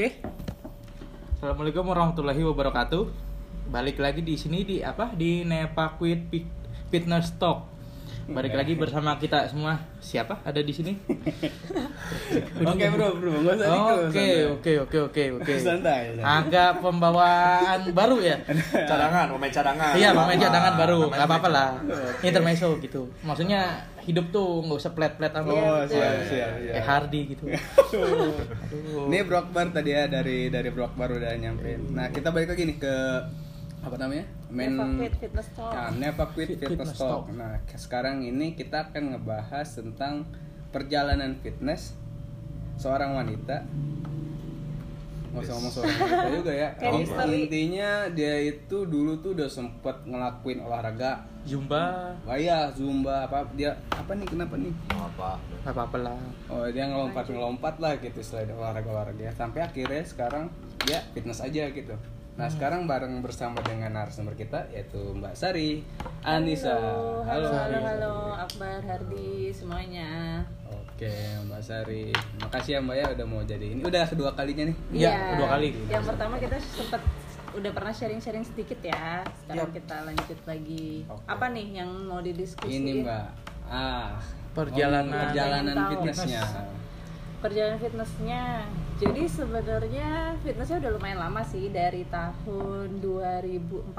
Oke. Assalamualaikum warahmatullahi wabarakatuh. Balik lagi di sini di apa? Di Nepakwit Pi- Fitness Talk. Balik lagi bersama kita semua. Siapa? Ada di sini? Oke bro, bro, Oke, oke, oke, oke, oke. Santai. Agak pembawaan baru ya. cadangan pemain cadangan Iya, pemain cadangan baru, Pemain nggak apa-apa lah. Intermezzo gitu. Maksudnya hidup tuh nggak usah plet-plet apa. Oh, siap, siap, siap. Eh Hardy gitu. Ini Bro Akbar tadi ya dari dari Bro Akbar udah nyampein. Nah kita balik lagi nih ke apa namanya? Main Neva Quit Fitness Talk. Nah, Quit Fit- Fitness, Fitness Talk. Talk. Nah sekarang ini kita akan ngebahas tentang perjalanan fitness seorang wanita. Nggak usah ngomong seorang wanita juga ya. Kayak. Intinya dia itu dulu tuh udah sempet ngelakuin olahraga. Zumba, Wah zumba apa dia apa nih kenapa nih? apa nggak apa-apa lah. Oh dia ngelompat ngelompat lah gitu selain olahraga olahraga sampai akhirnya sekarang dia fitness aja gitu. Nah sekarang bareng bersama dengan narasumber kita yaitu Mbak Sari Anissa. Halo, halo, halo, Sari. halo, Akbar, Hardi, semuanya. Oke Mbak Sari, makasih ya Mbak ya udah mau jadi ini. Udah kedua kalinya nih. Iya, kedua kali. Yang pertama kita sempat udah pernah sharing-sharing sedikit ya. Sekarang Yap. kita lanjut lagi. Oke. Apa nih yang mau didiskusiin? Ini Mbak. Ah Perjalanan- ngomong perjalanan fitnessnya. Perjalanan fitnessnya. Jadi sebenarnya fitnessnya udah lumayan lama sih dari tahun 2014.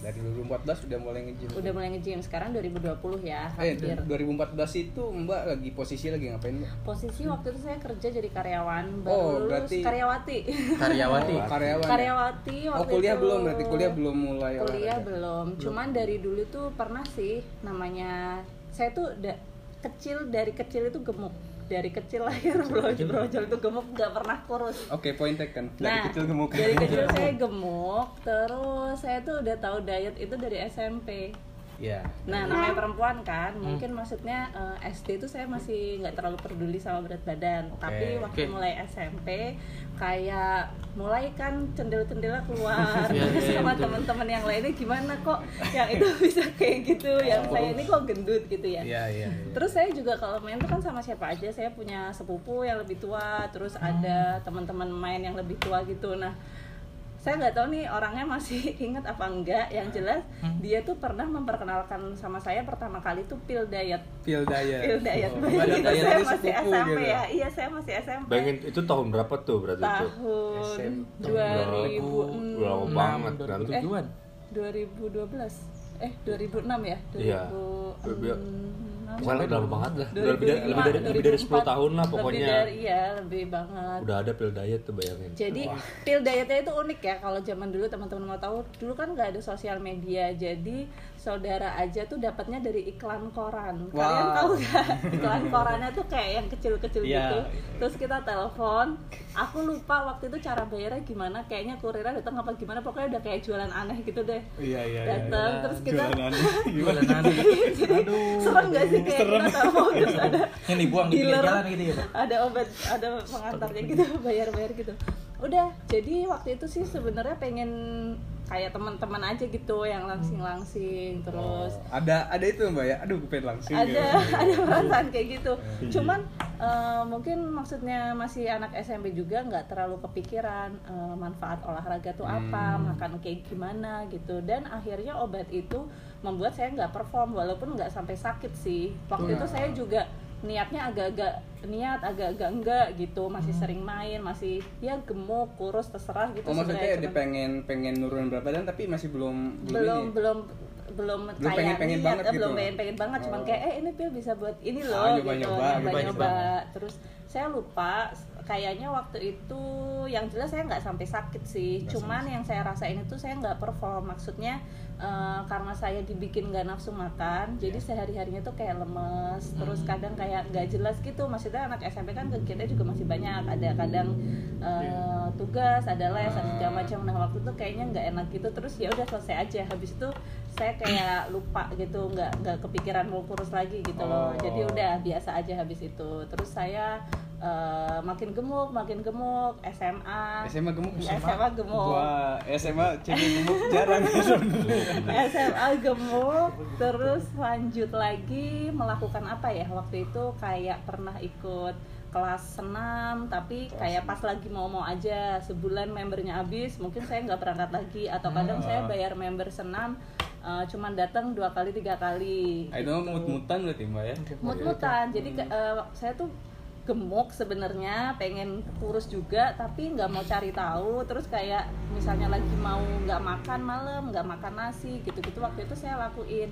Dari 2014 udah mulai nge-gym. Udah mulai nge-gym. Sekarang 2020 ya, Eh, hampir. 2014 itu Mbak lagi posisi lagi ngapain Mbak? Posisi waktu itu saya kerja jadi karyawan, baru Oh, berarti- karyawati. Karyawati. Oh, karyawan. ya? karyawati Oh waktu kuliah itu. belum berarti kuliah belum mulai kuliah olahraga? belum cuman dari dulu tuh pernah sih namanya saya tuh da- kecil dari kecil itu gemuk dari kecil lahir brojol brojol itu gemuk nggak pernah kurus Oke, point taken. Dari nah kecil gemuk. dari kecil saya gemuk terus saya tuh udah tahu diet itu dari SMP Iya. Nah, namanya perempuan kan, mungkin maksudnya eh, SD itu saya masih nggak terlalu peduli sama berat badan. Oke. Tapi waktu Oke. mulai SMP, kayak mulai kan cendela-cendela keluar Iya, terus iya, sama teman-teman yang lainnya gimana kok yang itu bisa kayak gitu, yang saya ini kok gendut gitu ya. Iya, iya. iya. Terus saya juga kalau main tuh kan sama siapa aja, saya punya sepupu yang lebih tua, terus ada teman-teman main yang lebih tua gitu. Nah, saya nggak tahu nih orangnya masih ingat apa enggak. Yang jelas dia tuh pernah memperkenalkan sama saya pertama kali tuh pil diet. Pil diet. Pil diet. Oh, Bayangin diet saya masih SMP gitu. ya. Iya, saya masih SMP. Bayangin itu tahun berapa tuh berarti itu? Tahun SMP. 2006. Lama banget kan. 2007-an. 2012 eh 2006 ya Iya. 2006 Pokoknya udah lama banget lah. Udah lebih dari, 2005, lebih dari, lebih dari 10 tahun lah 2004. pokoknya. lebih dari iya lebih banget Udah ada pil diet tuh bayangin. jadi pil dietnya itu unik ya kalau zaman dulu teman-teman mau tahu dulu kan nggak ada sosial media jadi saudara aja tuh dapatnya dari iklan koran kalian Wow. tahu nggak iklan korannya tuh kayak yang kecil-kecil Iya, gitu iya. terus kita telepon aku lupa waktu itu cara bayarnya gimana kayaknya kurirnya datang apa gimana pokoknya udah kayak jualan aneh gitu deh Iya, iya. datang terus kita Jualan aneh. Aduh. serem gak sih kayak kita telepon terus ada Yang dibuang di jalan gitu ya, Pak? ada obat ada pengantarnya gitu bayar bayar gitu udah jadi waktu itu sih sebenarnya pengen kayak teman-teman aja gitu yang langsing langsing terus Oh, ada ada itu Mbak ya. Aduh, gue pengen langsung. ada gitu. ada perasaan kayak gitu. Cuman eh, mungkin maksudnya masih anak SMP juga nggak terlalu kepikiran eh, manfaat olahraga tuh apa makan kayak gimana gitu. Dan akhirnya obat itu membuat saya nggak perform walaupun nggak sampai sakit sih. Waktu itu saya juga niatnya agak-agak niat agak-agak enggak gitu masih sering main masih ya gemuk kurus terserah gitu Oh, maksudnya sebenarnya. dia Cuman pengen pengen nurunin berat badan tapi masih belum belum ini. belum belum Belum kayak pengen-pengen niat, banget eh, belum gitu. pengen pengen banget cuman Oh. kayak eh ini pil bisa buat ini loh Ah, gitu nyoba-nyoba, nyoba-nyoba. nyoba-nyoba. terus saya lupa kayaknya waktu itu yang jelas saya nggak sampai sakit sih Nggak cuman yang saya rasain itu saya nggak perform maksudnya eh, karena saya dibikin nggak nafsu makan jadi sehari harinya tuh kayak lemes terus kadang kayak nggak jelas gitu. Maksudnya anak SMP kan kegiatannya juga masih banyak. Ada kadang eh, tugas ada les ada segala macam. Nah waktu itu kayaknya nggak enak gitu. Terus ya udah selesai aja. Habis itu saya kayak lupa gitu nggak nggak kepikiran mau kurus lagi gitu loh. Oh. jadi udah biasa aja habis itu. Terus saya eh, makin gemuk makin gemuk SMA SMA gemuk SMA gemuk. Wah, SMA cewek gemuk jarang. SMA gemuk terus lanjut lagi melakukan apa ya? Waktu itu kayak pernah ikut kelas senam tapi kayak pas lagi mau mau aja sebulan membernya habis mungkin saya nggak berangkat lagi atau kadang saya bayar member senam eh, cuman datang dua kali tiga kali. Ah, itu mut-mutan berarti mbak ya? Mut-mutan. Jadi eh, saya tuh gemuk sebenarnya pengen kurus juga tapi nggak mau cari tahu. Terus kayak misalnya lagi mau nggak makan malam nggak makan nasi gitu-gitu. Waktu itu saya lakuin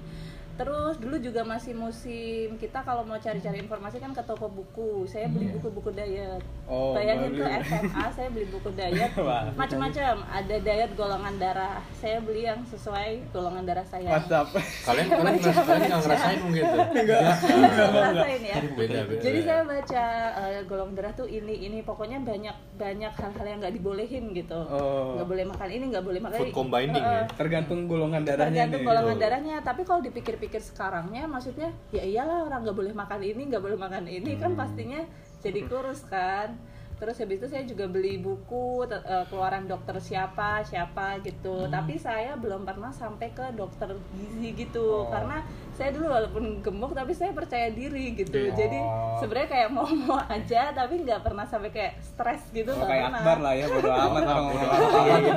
terus dulu juga masih musim kita kalau mau cari-cari informasi kan ke toko buku. Saya beli buku-buku diet. Oh, bayangin ke. SMA saya beli buku diet. Macam-macam. Ada diet golongan darah. Saya beli yang sesuai golongan darah saya. WhatsApp Kalian kalian nggak ngerasain mungkin tuh. Rasain ya. Beda beda. jadi saya baca eh, golongan darah tuh ini ini. Pokoknya banyak banyak hal-hal yang nggak dibolehin gitu. Oh. nggak boleh makan ini nggak boleh makan Food ini. combining Eh, ya? tergantung golongan darahnya tergantung golongan Oh. darahnya. Tapi kalau dipikir-pikir sekarangnya maksudnya ya iyalah orang nggak boleh makan ini nggak boleh makan ini kan pastinya jadi kurus kan. Terus habis itu saya juga beli buku eh, keluaran dokter siapa siapa gitu. Tapi saya belum pernah sampai ke dokter gizi gitu. Oh. karena saya dulu walaupun gemuk tapi saya percaya diri gitu. Oh. jadi sebenarnya kayak mau mau aja tapi nggak pernah sampai kayak stres gitu Oh, kayak pernah. Akbar lah ya bodo amat orang ngomong yang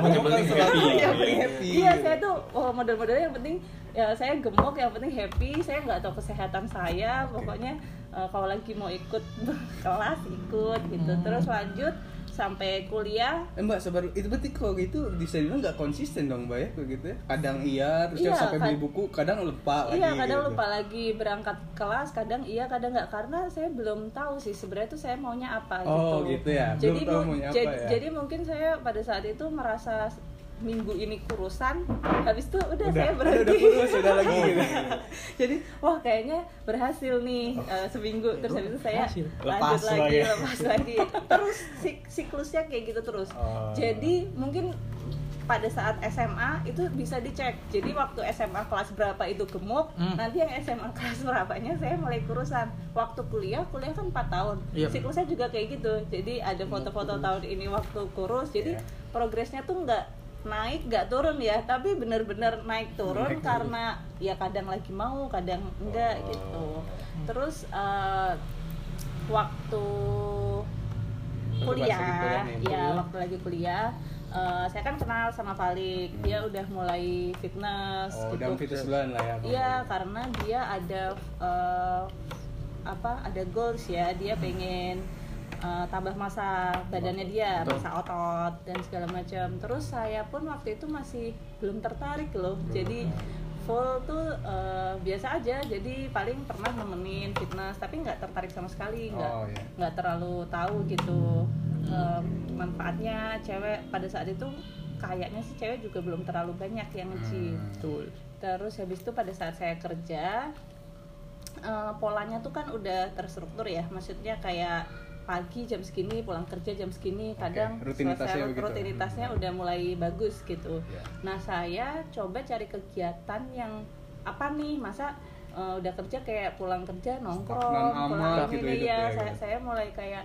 happy. yang penting happy Iya, saya tuh oh, model-modelnya yang penting ya saya gemuk, yang penting happy. Saya nggak tahu kesehatan saya. Pokoknya eh, kalau lagi mau ikut kelas ikut gitu. Hmm. Terus lanjut sampai kuliah. Eh, mbak sabar itu berarti kok gitu bisa dibilang nggak konsisten dong mbak ya kayak gitu ya kadang iya terus Iya, sampai beli buku kadang lupa lagi iya, kadang gitu. lupa lagi berangkat kelas, kadang iya, kadang nggak karena saya belum tahu sih sebenarnya tuh saya maunya apa Oh, gitu. gitu ya. Belum Jadi tahu maunya apa jadi, ya. jadi mungkin saya pada saat itu merasa minggu ini kurusan, habis itu udah, udah saya udah, berhenti. udah kurus udah lagi gitu jadi wah kayaknya berhasil nih eh, seminggu terus habis itu saya Berhasil. lanjut Lepas lagi lagi. lepas lagi terus sik- siklusnya kayak gitu terus Oh. jadi mungkin pada saat SMA itu bisa dicek jadi waktu SMA kelas berapa itu gemuk Hmm. nanti yang SMA kelas berapanya saya mulai kurusan waktu kuliah kuliah kan 4 tahun Iya. siklusnya juga kayak gitu jadi ada foto-foto tahun ini waktu kurus jadi Iya. progresnya tuh nggak naik nggak turun ya tapi bener-bener naik turun Naik turun. karena ya kadang lagi mau kadang enggak Oh. gitu terus eh, waktu kuliah ya waktu lagi kuliah eh, saya kan kenal sama Falik dia udah mulai fitness oh gitu udah fitness lah ya Iya, karena dia ada eh, apa? Ada goals ya. Dia pengen eh, tambah masa badannya dia, Betul. masa otot dan segala macam. Terus saya pun waktu itu masih belum tertarik loh. Jadi full tuh eh, biasa aja. Jadi paling pernah nemenin fitness, tapi nggak tertarik sama sekali, nggak Oh, nggak terlalu tahu gitu eh, manfaatnya. Cewek pada saat itu kayaknya sih cewek juga belum terlalu banyak yang nge-gym Hmm. Betul. terus habis itu pada saat saya kerja eh, polanya tuh kan udah terstruktur ya maksudnya kayak pagi jam segini pulang kerja jam segini kadang rutinitasnya selesai begitu. rutinitasnya udah mulai bagus gitu Ya. nah saya coba cari kegiatan yang apa nih masa eh, udah kerja kayak pulang kerja nongkrong Stagnan pulang amat gitu ini ya ya, saya, gitu. saya mulai kayak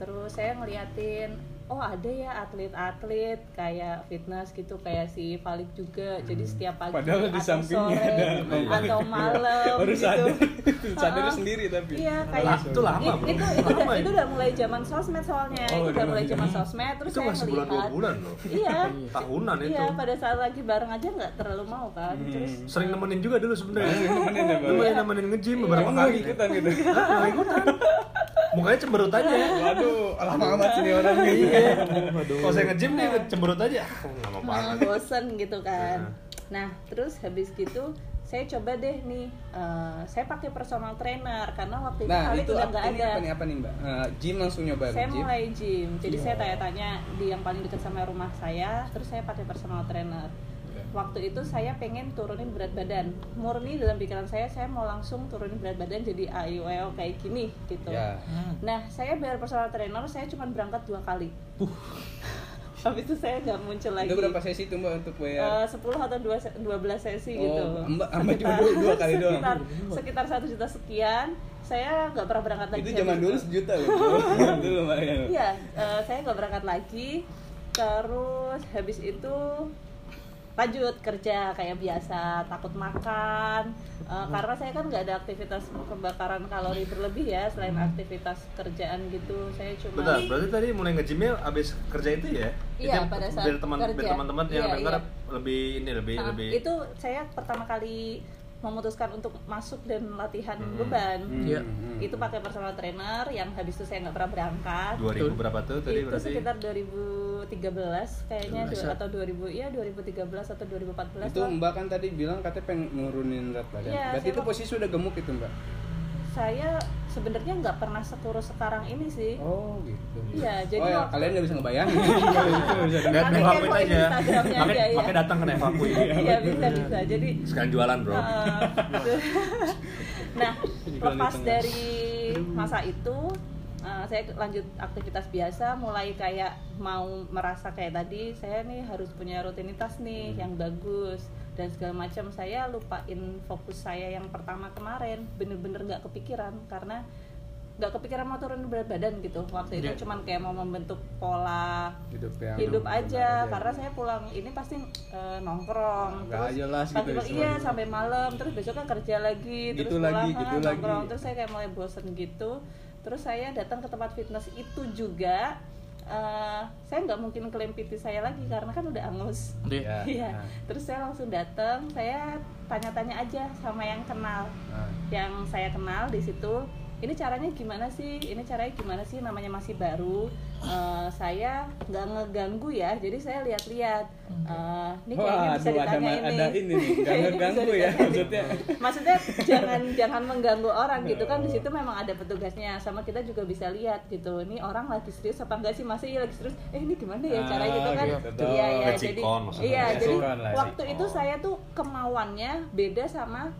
terus saya ngeliatin oh ada ya atlet-atlet kayak fitness gitu kayak si Falik juga jadi setiap pagi Padahal di atau sampingnya sore ada atau malam baru gitu. sadar sadar sendiri tapi Iya, kayak itu lama, Bro. itu itu, udah, Lama ya? itu udah mulai zaman sosmed soalnya. Oh, itu udah mulai zaman sosmed terus Itu saya masih bulan dua ngelihat. bulan loh. Iya. Tahunan itu. Iya, pada saat lagi bareng aja nggak terlalu mau kan. Hmm. Terus Sering nemenin juga dulu sebenarnya. nemenin ya, nemenin nge-gym beberapa kali. nggak ikutan gitu nggak ikutan. Mukanya cemberut aja. waduh lama amat sini orang gitu Iya. Kalau saya nge-gym dia cemberut aja. Ah, nggak mau Nah, banget. bosen gitu kan. Nah, terus habis gitu saya coba deh nih, eh, saya pakai personal trainer karena waktu itu nah itu udah apa, nggak ada. apa nih apa nih mbak Eh, gym langsung nyoba saya gym mulai gym jadi Iya. saya tanya-tanya di yang paling dekat sama rumah saya terus saya pakai personal trainer waktu itu saya pengen turunin berat badan. Murni dalam pikiran saya saya mau langsung turunin berat badan jadi AIOL kayak gini gitu. Hmm. nah saya bayar personal trainer saya cuma berangkat dua kali. Habis itu saya nggak muncul lagi. itu berapa sesi tuh mbak untuk bayar? Eh, 10 atau 2, 12 sesi Oh, gitu. Mbak- Mbak cuma dua- dua kali doang. sekitar, sekitar 1 juta sekian. Saya nggak pernah berangkat lagi. Itu zaman dulu sejuta loh. Dulu Iya, eh, saya nggak berangkat lagi. Terus habis itu lanjut kerja kayak biasa takut makan Eh, karena saya kan nggak ada aktivitas pembakaran kalori berlebih ya selain aktivitas kerjaan gitu saya cuma Bentar, berarti tadi mulai nge-gymnya abis kerja itu ya? Iya, Itu pada saat biar teman biar kerja. teman-teman yang Iya, dengar iya. lebih ini lebih Nah, lebih itu saya pertama kali memutuskan untuk masuk dan latihan Hmm. beban Iya. Hmm. itu pakai personal trainer yang habis itu saya nggak pernah berangkat 2000 berapa tuh tadi itu berarti? sekitar 2013 kayaknya du- Masa? atau 2000 ya 2013 atau 2014 itu lah. mbak kan tadi bilang katanya pengen nurunin berat badan Iya, berarti itu posisi udah gemuk itu mbak saya sebenarnya nggak pernah sekurus sekarang ini sih oh gitu Iya, jadi oh ya waktu- kalian nggak bisa ngebayangin Nggak bisa Nggak Nanti nunggu kepoin aja. Pakai ya. pakai datang ke Nevakui. iya bisa bisa jadi Sekarang jualan, Bro. Uh, nah, lepas dari masa itu, uh, saya lanjut aktivitas biasa, mulai kayak mau merasa kayak tadi, saya nih harus punya rutinitas nih yang bagus dan segala macam. Saya lupain fokus saya yang pertama kemarin, bener-bener nggak kepikiran karena nggak kepikiran mau turun berat badan gitu. Waktu itu Iya. cuman kayak mau membentuk pola hidup yang hidup benar aja karena saya pulang ini pasti eh, nongkrong Nggak jelas gitu pagi-pagi istilahnya. iya sampai malam terus besoknya kerja lagi terus Gitu pulang lagi, ah, gitu nongkrong lagi. terus saya kayak mulai bosen gitu terus saya datang ke tempat fitness itu juga eh, saya nggak mungkin klaim PT saya lagi karena kan udah angus Iya. Ya, Iya, nah. terus saya langsung datang, saya tanya-tanya aja sama yang kenal, Nah. yang saya kenal di situ. Ini caranya gimana sih? Ini caranya gimana sih? Namanya masih baru. Eh, saya nggak ngeganggu ya, jadi saya lihat-liat. Eh, ini kayaknya Wah, bisa aduh, ada, ditanya ma- ini. ada ini nih, nggak ngeganggu ya maksudnya. Maksudnya jangan jangan mengganggu orang gitu kan di situ memang ada petugasnya sama kita juga bisa lihat gitu. Ini orang lagi serius apa enggak sih? Masih lagi serius. Eh ini gimana ya cara Ah, gitu kan? gitu. Iya iya jadi iya jadi waktu itu saya tuh kemauannya beda sama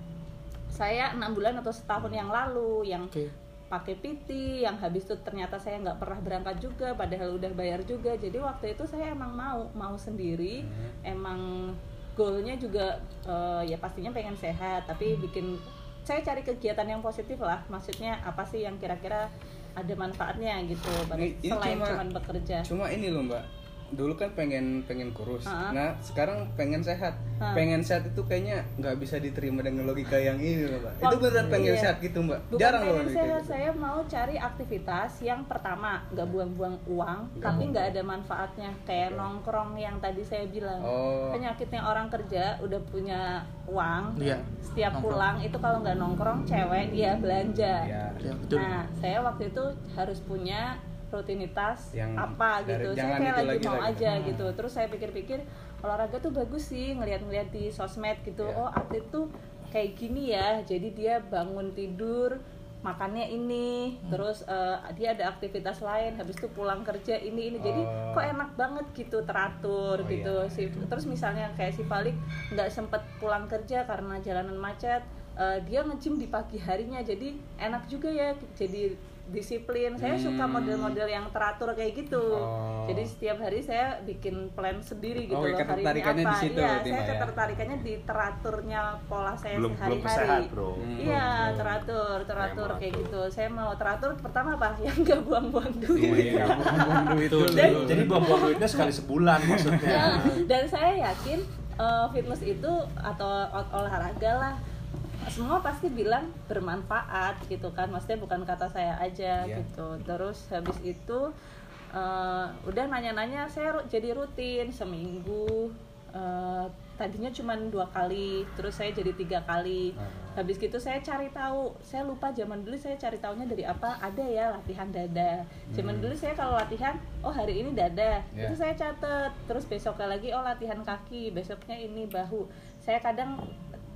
saya enam bulan atau setahun yang lalu yang Oke. pakai PT yang habis itu ternyata saya nggak pernah berangkat juga padahal udah bayar juga. Jadi waktu itu saya emang mau mau sendiri. Emang goalnya juga eh, ya pastinya pengen sehat tapi bikin saya cari kegiatan yang positif lah. Maksudnya apa sih yang kira-kira ada manfaatnya gitu Ini- ini selain cuma- cuman bekerja. cuma ini loh mbak dulu kan pengen pengen kurus Ha-ha. nah sekarang pengen sehat Ha. pengen sehat itu kayaknya nggak bisa diterima dengan logika yang ini loh mbak itu Wak- beneran pengen iya. sehat gitu mbak Bukan jarang loh pengen sehat, gitu. saya mau cari aktivitas yang pertama nggak buang-buang uang, Nggak tapi nggak ada manfaatnya. Kayak nongkrong yang tadi saya bilang. Oh. Penyakitnya orang kerja udah punya uang, Iya. setiap Nongkrong. pulang itu kalau nggak nongkrong cewek dia belanja. ya Ya, betul. Nah, saya waktu itu harus punya rutinitas Yang apa dari- gitu. Saya kayak lagi lagi mau lah gitu. aja gitu. Terus saya pikir-pikir olahraga tuh bagus sih ngeliat-ngeliat di sosmed gitu. Iya. Oh, atlet tuh kayak gini ya. Jadi dia bangun tidur makannya ini, Hmm. terus eh, dia ada aktivitas lain, habis itu pulang kerja ini ini. Jadi Oh. kok enak banget gitu teratur Oh, gitu. iya. Si- terus misalnya kayak si Falik nggak sempet pulang kerja karena jalanan macet, eh, dia nge-gym di pagi harinya. Jadi enak juga ya. Jadi disiplin. Saya suka Hmm. model-model yang teratur kayak gitu. Oh. Jadi setiap hari saya bikin plan sendiri gitu Oh, loh hari ini apa. di situ Iya, berarti, saya ya? ketertarikannya di teraturnya pola saya belum belum sehari-hari. sehat, Bro. Hmm. Iya, Hmm. teratur, teratur Kayak gitu. Saya mau teratur pertama apa? Yang nggak buang-buang duit. Iya, buang-buang duit dulu. betul. Jadi buang-buang duitnya sekali sebulan maksudnya. Ya, dan saya yakin eh, fitness itu atau ol- olahraga lah semua pasti bilang bermanfaat gitu kan. Maksudnya bukan kata saya aja Iya. gitu. Terus habis itu eh, udah nanya-nanya saya jadi rutin seminggu. Eh, tadinya cuma dua kali terus saya jadi tiga kali. Ah. habis gitu saya cari tahu saya lupa zaman dulu saya cari tahunya dari apa. Ada ya latihan dada. Zaman Hmm. dulu saya kalau latihan oh hari ini dada. Ya. itu saya catet terus besoknya lagi oh latihan kaki. Besoknya ini bahu. Saya kadang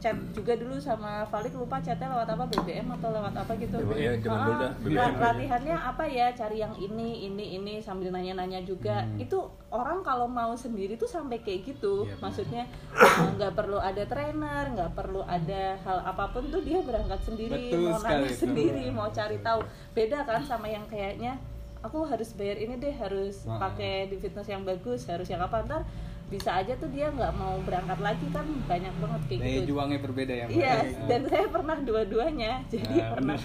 chat juga dulu sama Falik lupa chatnya lewat apa BBM atau lewat apa gitu. Dah, Ah, latihannya apa ya? Cari yang ini ini ini sambil nanya-nanya juga. Hmm. itu orang kalau mau sendiri tuh sampai kayak gitu. Benar. maksudnya eh, nggak perlu ada trainer nggak perlu ada hal apa pun tuh dia berangkat sendiri Betul mau nanya itu. sendiri mau cari tahu. Beda kan sama yang kayaknya aku harus bayar ini deh harus Ah. pakai di fitness yang bagus harus yang apa. Ntar bisa aja tuh dia nggak mau berangkat lagi kan banyak banget kayak Daya gitu juangnya berbeda ya? Iya, Ah. dan saya pernah dua-duanya. Jadi Ah, pernah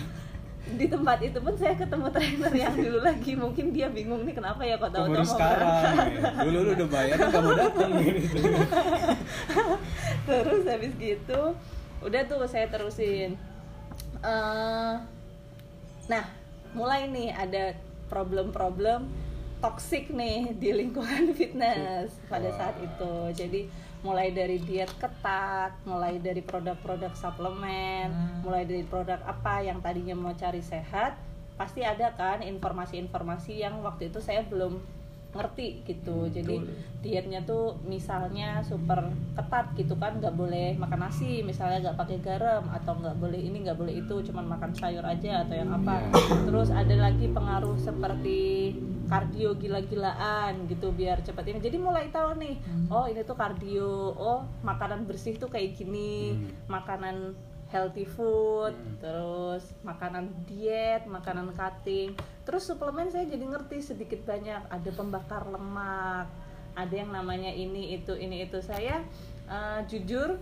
di tempat itu pun saya ketemu trainer yang dulu lagi. Mungkin dia bingung nih kenapa ya kok tahu-tahu mau sekarang ya. dulu lu udah bayar kan kamu datang gitu terus habis gitu udah tuh saya terusin Eh, nah mulai nih ada problem-problem toxic nih di lingkungan fitness pada saat itu. Jadi mulai dari diet ketat mulai dari produk-produk suplemen mulai dari produk apa yang tadinya mau cari sehat pasti ada kan informasi-informasi yang waktu itu saya belum ngerti gitu. Jadi dietnya tuh misalnya super ketat gitu kan nggak boleh makan nasi misalnya nggak pakai garam atau nggak boleh ini nggak boleh itu cuman makan sayur aja atau yang apa. Terus ada lagi pengaruh seperti kardio gila-gilaan gitu biar cepat ini. Jadi mulai tahu nih oh ini tuh kardio oh makanan bersih tuh kayak gini makanan healthy food, terus makanan diet, makanan cutting, terus suplemen saya jadi ngerti sedikit banyak. Ada pembakar lemak, ada yang namanya ini itu ini itu. Saya eh, jujur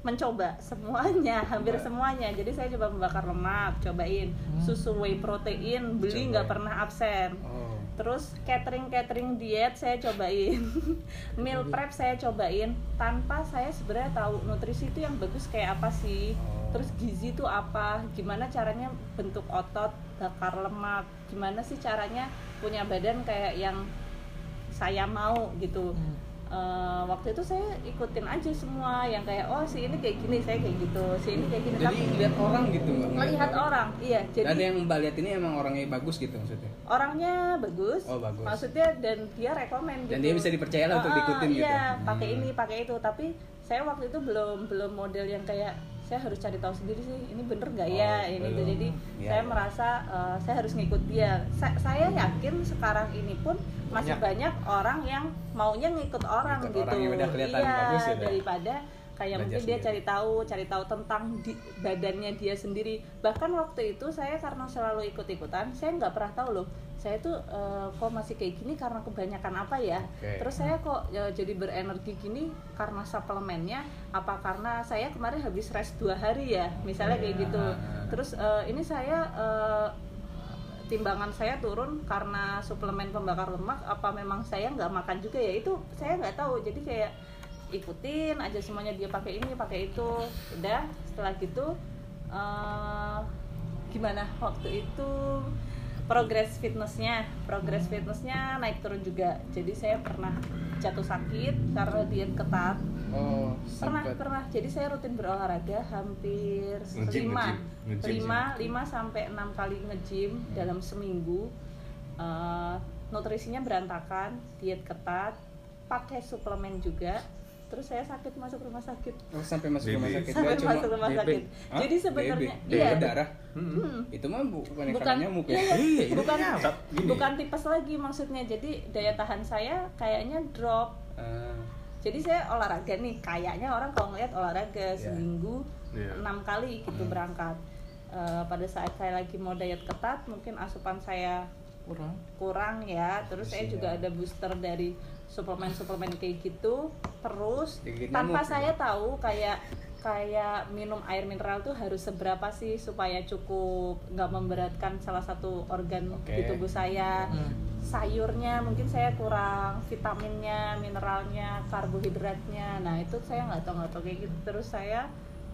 mencoba semuanya, hampir semuanya. Jadi saya coba membakar lemak, cobain susu whey protein, beli nggak pernah absen. Oh. Terus catering catering diet saya cobain, meal prep saya cobain tanpa saya sebenarnya tahu nutrisi itu yang bagus kayak apa sih. Oh. Terus gizi itu apa? Gimana caranya bentuk otot, bakar lemak? Gimana sih caranya punya badan kayak yang saya mau gitu. Eh, waktu itu saya ikutin aja semua yang kayak oh si ini kayak gini saya kayak gitu, si ini kayak gini. Jadi Tapi lihat orang gitu melihat orang, iya. Jadi Jadi yang mbak lihat ini emang orangnya bagus gitu maksudnya. orangnya bagus, Oh, bagus. maksudnya dan dia rekomen Dan gitu. dia bisa dipercaya lah untuk Ah, diikutin gitu. Iya, pakai Hmm. ini, pakai itu. Tapi saya waktu itu belum belum model yang kayak saya harus cari tahu sendiri sih ini bener nggak ya Oh, ini belum. tuh jadi Iya, saya iya. merasa eh, saya harus ngikut dia Sa- saya yakin sekarang ini pun masih banyak orang yang maunya ngikut orang Ngikut gitu. orang yang udah kelihatan iya, bagus ya, daripada kayak Belajar mungkin dia sendiri. cari tahu cari tahu tentang di, badannya dia sendiri. Bahkan waktu itu saya karena selalu ikut ikutan saya nggak pernah tahu loh. Saya tuh eh, kok masih kayak gini karena kebanyakan apa ya? Oke. terus saya kok ya, jadi berenergi gini karena suplemennya? Apa karena saya kemarin habis rest dua hari ya? Misalnya kayak gitu. Terus eh, ini saya eh, timbangan saya turun karena suplemen pembakar lemak apa memang saya nggak makan juga ya? Itu saya nggak tahu. Jadi kayak ikutin aja semuanya dia pakai ini pakai itu. Udah setelah gitu eh, gimana? Waktu itu progres fitnessnya. Progres fitnessnya naik turun juga. Jadi saya pernah jatuh sakit karena diet ketat. Oh, pernah sempet. pernah. Jadi saya rutin berolahraga hampir lima. lima lima sampai enam kali ngejim dalam seminggu. Eh, nutrisinya berantakan diet ketat pakai suplemen juga terus saya sakit masuk rumah sakit. Oh, sampai masuk rumah sakit. sampai cuma masuk rumah sakit. Hah? jadi sebenarnya iya. Darah. Hmm. Itu mah bu- bukan yang bukan nyamuk ya. iya, Iya, ini bukan bukan tipes lagi maksudnya. Jadi daya tahan saya kayaknya drop. Ah, jadi saya olahraga nih. Kayaknya orang kalau ngeliat olahraga seminggu Iya. enam kali gitu berangkat. Eh, pada saat saya lagi mau diet ketat mungkin asupan saya kurang kurang ya terus saya Iya. juga ada booster dari suplemen-suplemen kayak gitu terus Digigit tanpa nyamuk, saya gitu. tahu kayak kayak minum air mineral tuh harus seberapa sih supaya cukup nggak memberatkan salah satu organ Oke. di tubuh saya Hmm. sayurnya mungkin saya kurang vitaminnya mineralnya karbohidratnya nah itu saya nggak tahu nggak tahu kayak gitu terus saya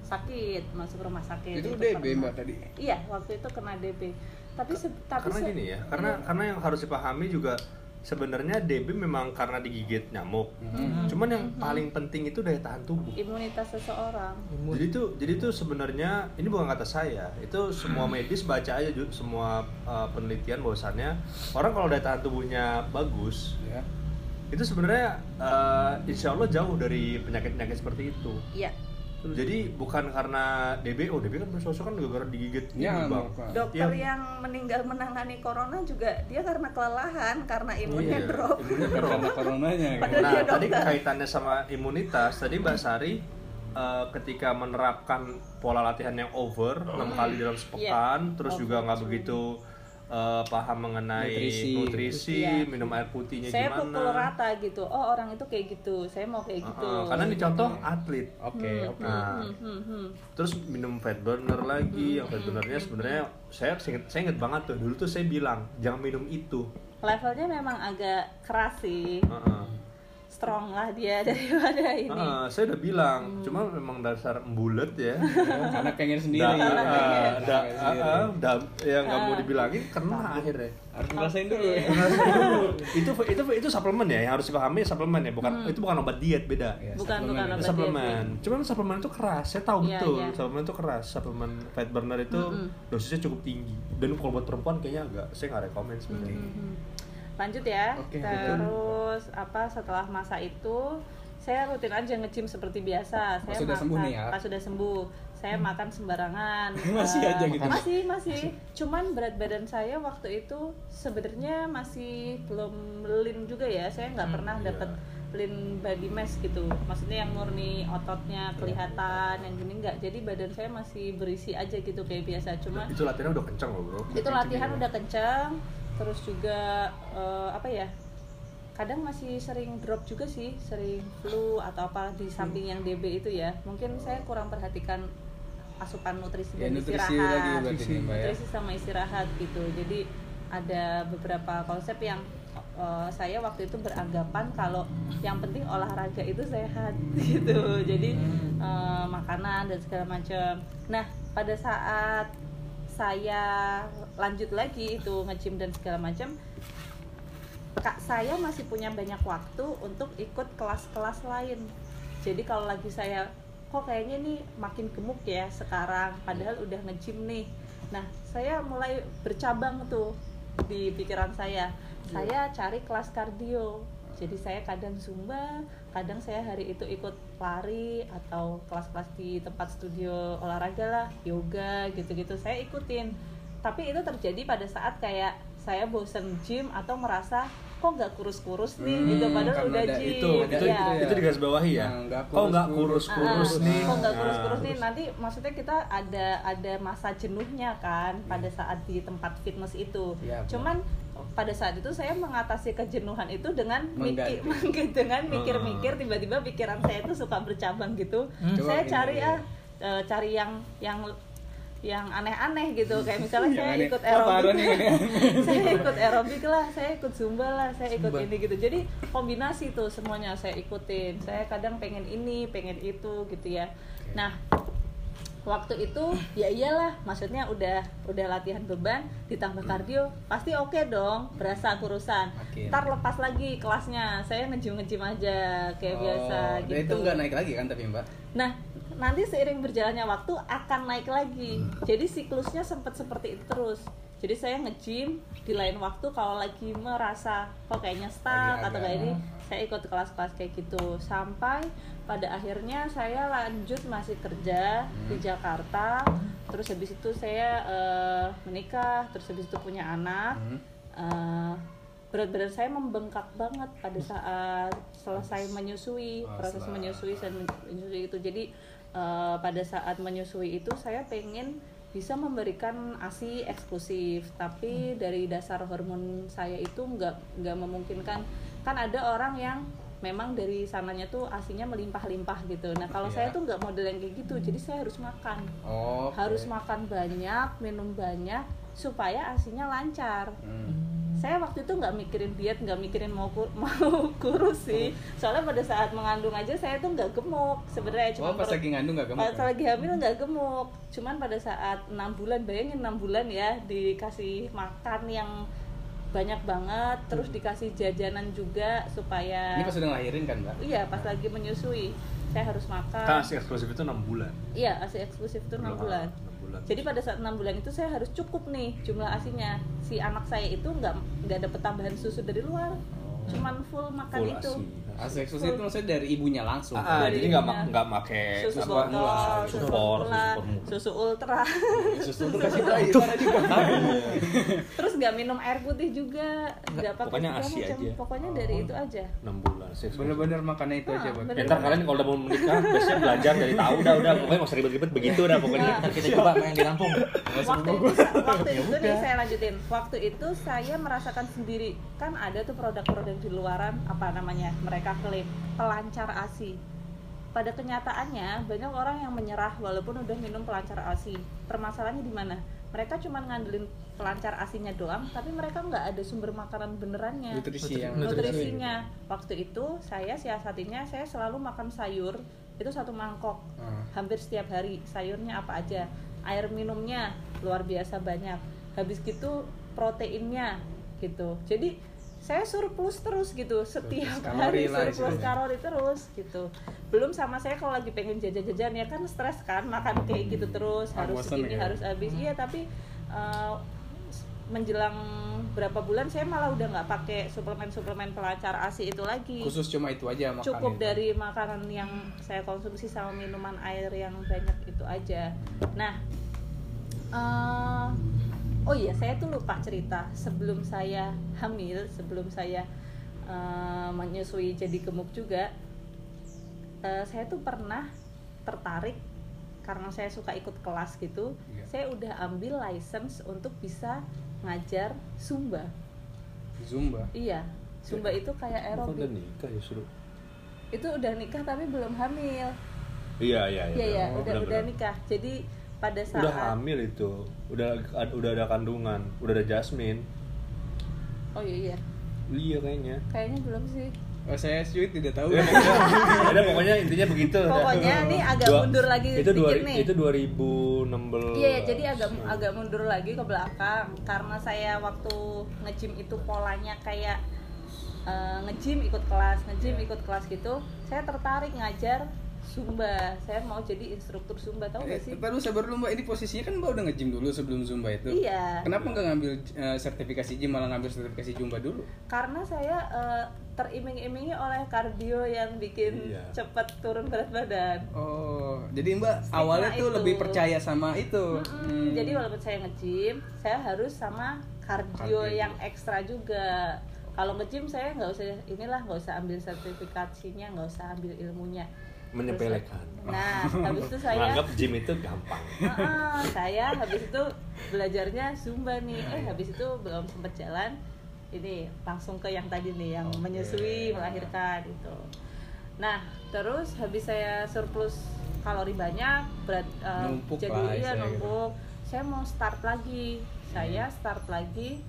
sakit masuk rumah sakit Itu Itu DB pernah. mbak tadi. iya waktu itu kena DB tapi se- tapi karena se- gini ya karena iya. karena yang harus dipahami juga sebenarnya DB memang karena digigit nyamuk Hmm. cuman yang paling penting itu daya tahan tubuh imunitas seseorang jadi tuh jadi tuh sebenarnya ini bukan kata saya itu semua medis baca aja semua uh, penelitian bahwasannya orang kalau daya tahan tubuhnya bagus Ya. itu sebenarnya uh, insya Allah jauh dari penyakit penyakit seperti itu iya jadi bukan karena DB oh DB kan bersosok kan gara-gara digigit Ya, bang dokter Iya. yang meninggal menangani corona juga dia karena kelelahan karena imunnya Iya, drop imunnya drop. karena coronanya. Gitu. Nah, tadi kaitannya sama imunitas. Tadi Mbak Sari eh, ketika menerapkan pola latihan yang over enam kali dalam sepekan, terus Over juga nggak begitu eh, paham mengenai Nutrisi. nutrisi, Iya. minum air putihnya saya gimana. pukul rata gitu oh orang itu kayak gitu saya mau kayak gitu Heeh, karena ini contoh atlet. Oke, oke. Nah, Hmm, hmm, hmm. terus minum fat burner lagi, yang fat burnernya sebenarnya saya inget, saya inget banget tuh dulu tuh saya bilang jangan minum itu. levelnya memang agak keras sih Heeh. Strong lah dia daripada ini. Ah, saya udah bilang, cuma memang dasar bulat ya. karena pengen sendiri. Da, ah, da, ah, da- yang nggak mau dibilangin kena akhirnya. harus ngerasain dulu. Ya itu itu itu suplemen ya yang harus dipahami suplemen ya bukan itu bukan obat diet beda. Ya, bukan suplemen bukan ya. obat Itu suplemen. cuman suplemen itu keras saya tahu Iya, betul. iya. suplemen itu keras suplemen fat burner itu dosisnya cukup tinggi. Dan kalau buat perempuan kayaknya agak saya nggak rekomend sebenarnya. Mhm. Lanjut ya. Oke, terus apa setelah masa itu saya rutin aja nge-gym seperti biasa. Saya Pas sudah makan sembuh nih ya? pas sudah sembuh saya makan sembarangan. Masih Eh, aja gitu? masih masih. Cuman berat badan saya waktu itu sebenarnya masih belum lean juga ya. Saya nggak pernah iya. dapat lean body mass gitu. Maksudnya yang murni ototnya kelihatan yang gini nggak. Jadi badan saya masih berisi aja gitu kayak biasa. Cuma itu latihannya udah kencang loh bro. Itu latihan udah kencang terus juga eh, apa ya kadang masih sering drop juga sih sering flu atau apa di samping yang DB itu ya. Mungkin saya kurang perhatikan asupan nutrisi ya dan nutrisi istirahat. lagi berarti nih mbak ya. Nutrisi sama istirahat gitu. Jadi ada beberapa konsep yang eh, saya waktu itu beranggapan kalau yang penting olahraga itu sehat gitu. Jadi eh, makanan dan segala macam. Nah pada saat saya lanjut lagi itu nge-gym dan segala macam kak saya masih punya banyak waktu untuk ikut kelas-kelas lain. Jadi kalau lagi saya kok kayaknya nih makin gemuk ya sekarang padahal udah nge-gym nih. Nah saya mulai bercabang tuh di pikiran saya. Saya cari kelas kardio. Jadi saya kadang zumba kadang saya hari itu ikut lari atau kelas-kelas di tempat studio olahraga lah yoga gitu-gitu saya ikutin. Tapi itu terjadi pada saat kayak saya bosen gym atau merasa kok nggak kurus-kurus nih? Hmm, gitu padahal karena udah ada gym itu itu ya. gitu itu di garis bawahi ya? Nah, kok nggak kurus-kurus. kurus kurus Ah, nih? kok nggak Nah, kurus-kurus nih? Nanti maksudnya kita ada ada masa jenuhnya kan pada saat di tempat fitness itu. Iya, benar. cuman pada saat itu saya mengatasi kejenuhan itu dengan mikir dengan mikir-mikir tiba-tiba pikiran saya itu suka bercabang gitu. Hmm. saya cari ah eh, cari yang yang yang aneh-aneh gitu. Kayak misalnya Yang saya aneh. ikut ada aerobik. saya ikut aerobik lah saya ikut zumba lah saya ikut Zumba. ini gitu. Jadi kombinasi tuh semuanya saya ikutin. Saya kadang pengen ini pengen itu gitu ya. Nah waktu itu ya iyalah maksudnya udah udah latihan beban ditambah kardio pasti oke dong berasa kurusan. Oke. ntar lepas lagi kelasnya saya ngejim ngejim aja kayak Oh, biasa gitu itu nggak naik lagi kan tapi mbak? Nah, nanti seiring berjalannya waktu akan naik lagi. Jadi siklusnya sempat seperti itu terus. Jadi saya nge-gym di lain waktu kalau lagi merasa kok kayaknya stuck atau kayak ini, saya ikut kelas-kelas kayak gitu. Sampai pada akhirnya saya lanjut masih kerja di Hmm. Jakarta. Terus habis itu saya eh, menikah, terus habis itu punya anak. Hmm. Eh, berat badan saya membengkak banget pada saat selesai menyusui proses menyusui dan menyusui itu jadi eh, pada saat menyusui itu saya pengen bisa memberikan asi eksklusif. Tapi dari dasar hormon saya itu nggak nggak memungkinkan. Kan ada orang yang memang dari sananya tuh asinya melimpah-limpah gitu. Nah kalau Iya. saya tuh nggak model yang kayak gitu. Jadi saya harus makan. Oh harus makan banyak minum banyak supaya asinya lancar. Hmm. saya waktu itu nggak mikirin diet nggak mikirin mau kur- mau kurus sih. Soalnya pada saat mengandung aja saya tuh nggak gemuk sebenarnya cuma oh pas lagi ngandung nggak gemuk pas kan? lagi hamil nggak gemuk. Cuman pada saat enam bulan bayangin enam bulan ya dikasih makan yang banyak banget terus dikasih jajanan juga supaya ini pas udah ngelahirin kan mbak? Iya pas lagi menyusui. Saya harus makan. Kan asi eksklusif itu 6 bulan. iya asi eksklusif itu enam bulan. enam bulan. jadi pada saat enam bulan itu saya harus cukup nih jumlah asinya. Si anak saya itu nggak nggak dapet tambahan susu dari luar, cuman full makan Full itu. asi. Asi eksklusif itu maksudnya dari ibunya langsung Ah, Dari jadi nggak nggak make Susu apa, botol, susu susu for, formula, susu formula. susu ultra, susu tuh kasih bayi mana juga terus nggak minum air putih juga, nggak pakai pokoknya ASI macam. aja. Pokoknya dari itu aja. 6 bulan. bener-bener makannya itu Ah, aja bang bener. Ya, ntar kalian kalau udah mau menikah, biasanya belajar dari tahu dah udah pokoknya nggak usah ribet-ribet begitu dah pokoknya. Ntar kita coba main di Lampung. waktu itu waktu itu nih saya lanjutin waktu itu saya merasakan sendiri kan ada tuh produk-produk di luaran apa namanya mereka klaim pelancar asi pada kenyataannya banyak orang yang menyerah walaupun udah minum pelancar asi permasalahannya di mana? Mereka cuma ngandelin pelancar asinya doang tapi mereka nggak ada sumber makanan benerannya. Nutrisi yang nutrisinya. waktu itu saya siasatinya saya selalu makan sayur itu satu mangkok. Ah. hampir setiap hari. Sayurnya apa aja. Air minumnya luar biasa banyak. Habis gitu proteinnya gitu. Jadi saya surplus terus gitu setiap Surplus hari kalori surplus kalori terus gitu. Belum sama saya kalau lagi pengen jajan-jajan ya kan stres kan makan kayak gitu terus harus bosen ini ya. harus habis. Iya tapi eh, menjelang berapa bulan saya malah udah nggak pakai suplemen-suplemen pelancar ASI itu lagi. Khusus cuma itu aja makan cukup itu. dari makanan yang saya konsumsi sama minuman air yang banyak itu aja. Nah eh, oh iya saya tuh lupa cerita. Sebelum saya hamil sebelum saya eh, menyusui jadi gemuk juga eh, saya tuh pernah tertarik karena saya suka ikut kelas gitu. Iya. saya udah ambil license untuk bisa ngajar zumba. Zumba? Iya zumba itu kayak Bukan udah aerobik nikah justru. itu udah nikah tapi belum hamil. Iya iya iya. Ya Oh, udah udah nikah. Jadi pada saat Udah hamil itu. Udah udah ada kandungan, udah ada Jasmine. oh iya iya Iya kayaknya. kayaknya belum sih oh saya sih tidak tahu Ya, ada pokoknya intinya begitu. Pokoknya ini agak Dua- mundur lagi itu dua, nih. Itu 2016. Iya, jadi agak agak mundur lagi ke belakang karena saya waktu nge-gym itu polanya kayak eh, nge-gym ikut kelas, nge-gym ikut kelas gitu. Saya tertarik ngajar Zumba. Saya mau jadi instruktur Zumba, tahu Eh, gak sih? Baru sabar dulu mbak, ini posisinya kan mbak udah nge-gym dulu sebelum Zumba itu Iya. Kenapa nggak ngambil eh, sertifikasi gym malah ngambil sertifikasi Zumba dulu? Karena saya eh, teriming-imingi oleh kardio yang bikin Iya. cepat turun berat badan. Oh, jadi mbak Stigma awalnya tuh itu. lebih percaya sama itu Mm-mm, Hmm. Jadi walaupun saya nge-gym, saya harus sama kardio Kardio. yang ekstra juga. Kalau nge-gym saya nggak usah inilah nggak usah ambil sertifikasinya, nggak usah ambil ilmunya. Menyepelekan. Nah, habis itu saya Menganggap gym itu gampang. Heeh, saya habis itu belajarnya zumba nih. Eh habis itu belum sempet jalan. Ini langsung ke yang tadi nih yang Oke. menyusui, melahirkan itu. Nah, terus habis saya surplus kalori banyak, berat Numpuk jadi lah iya numpuk. Saya mau start lagi. Saya start lagi.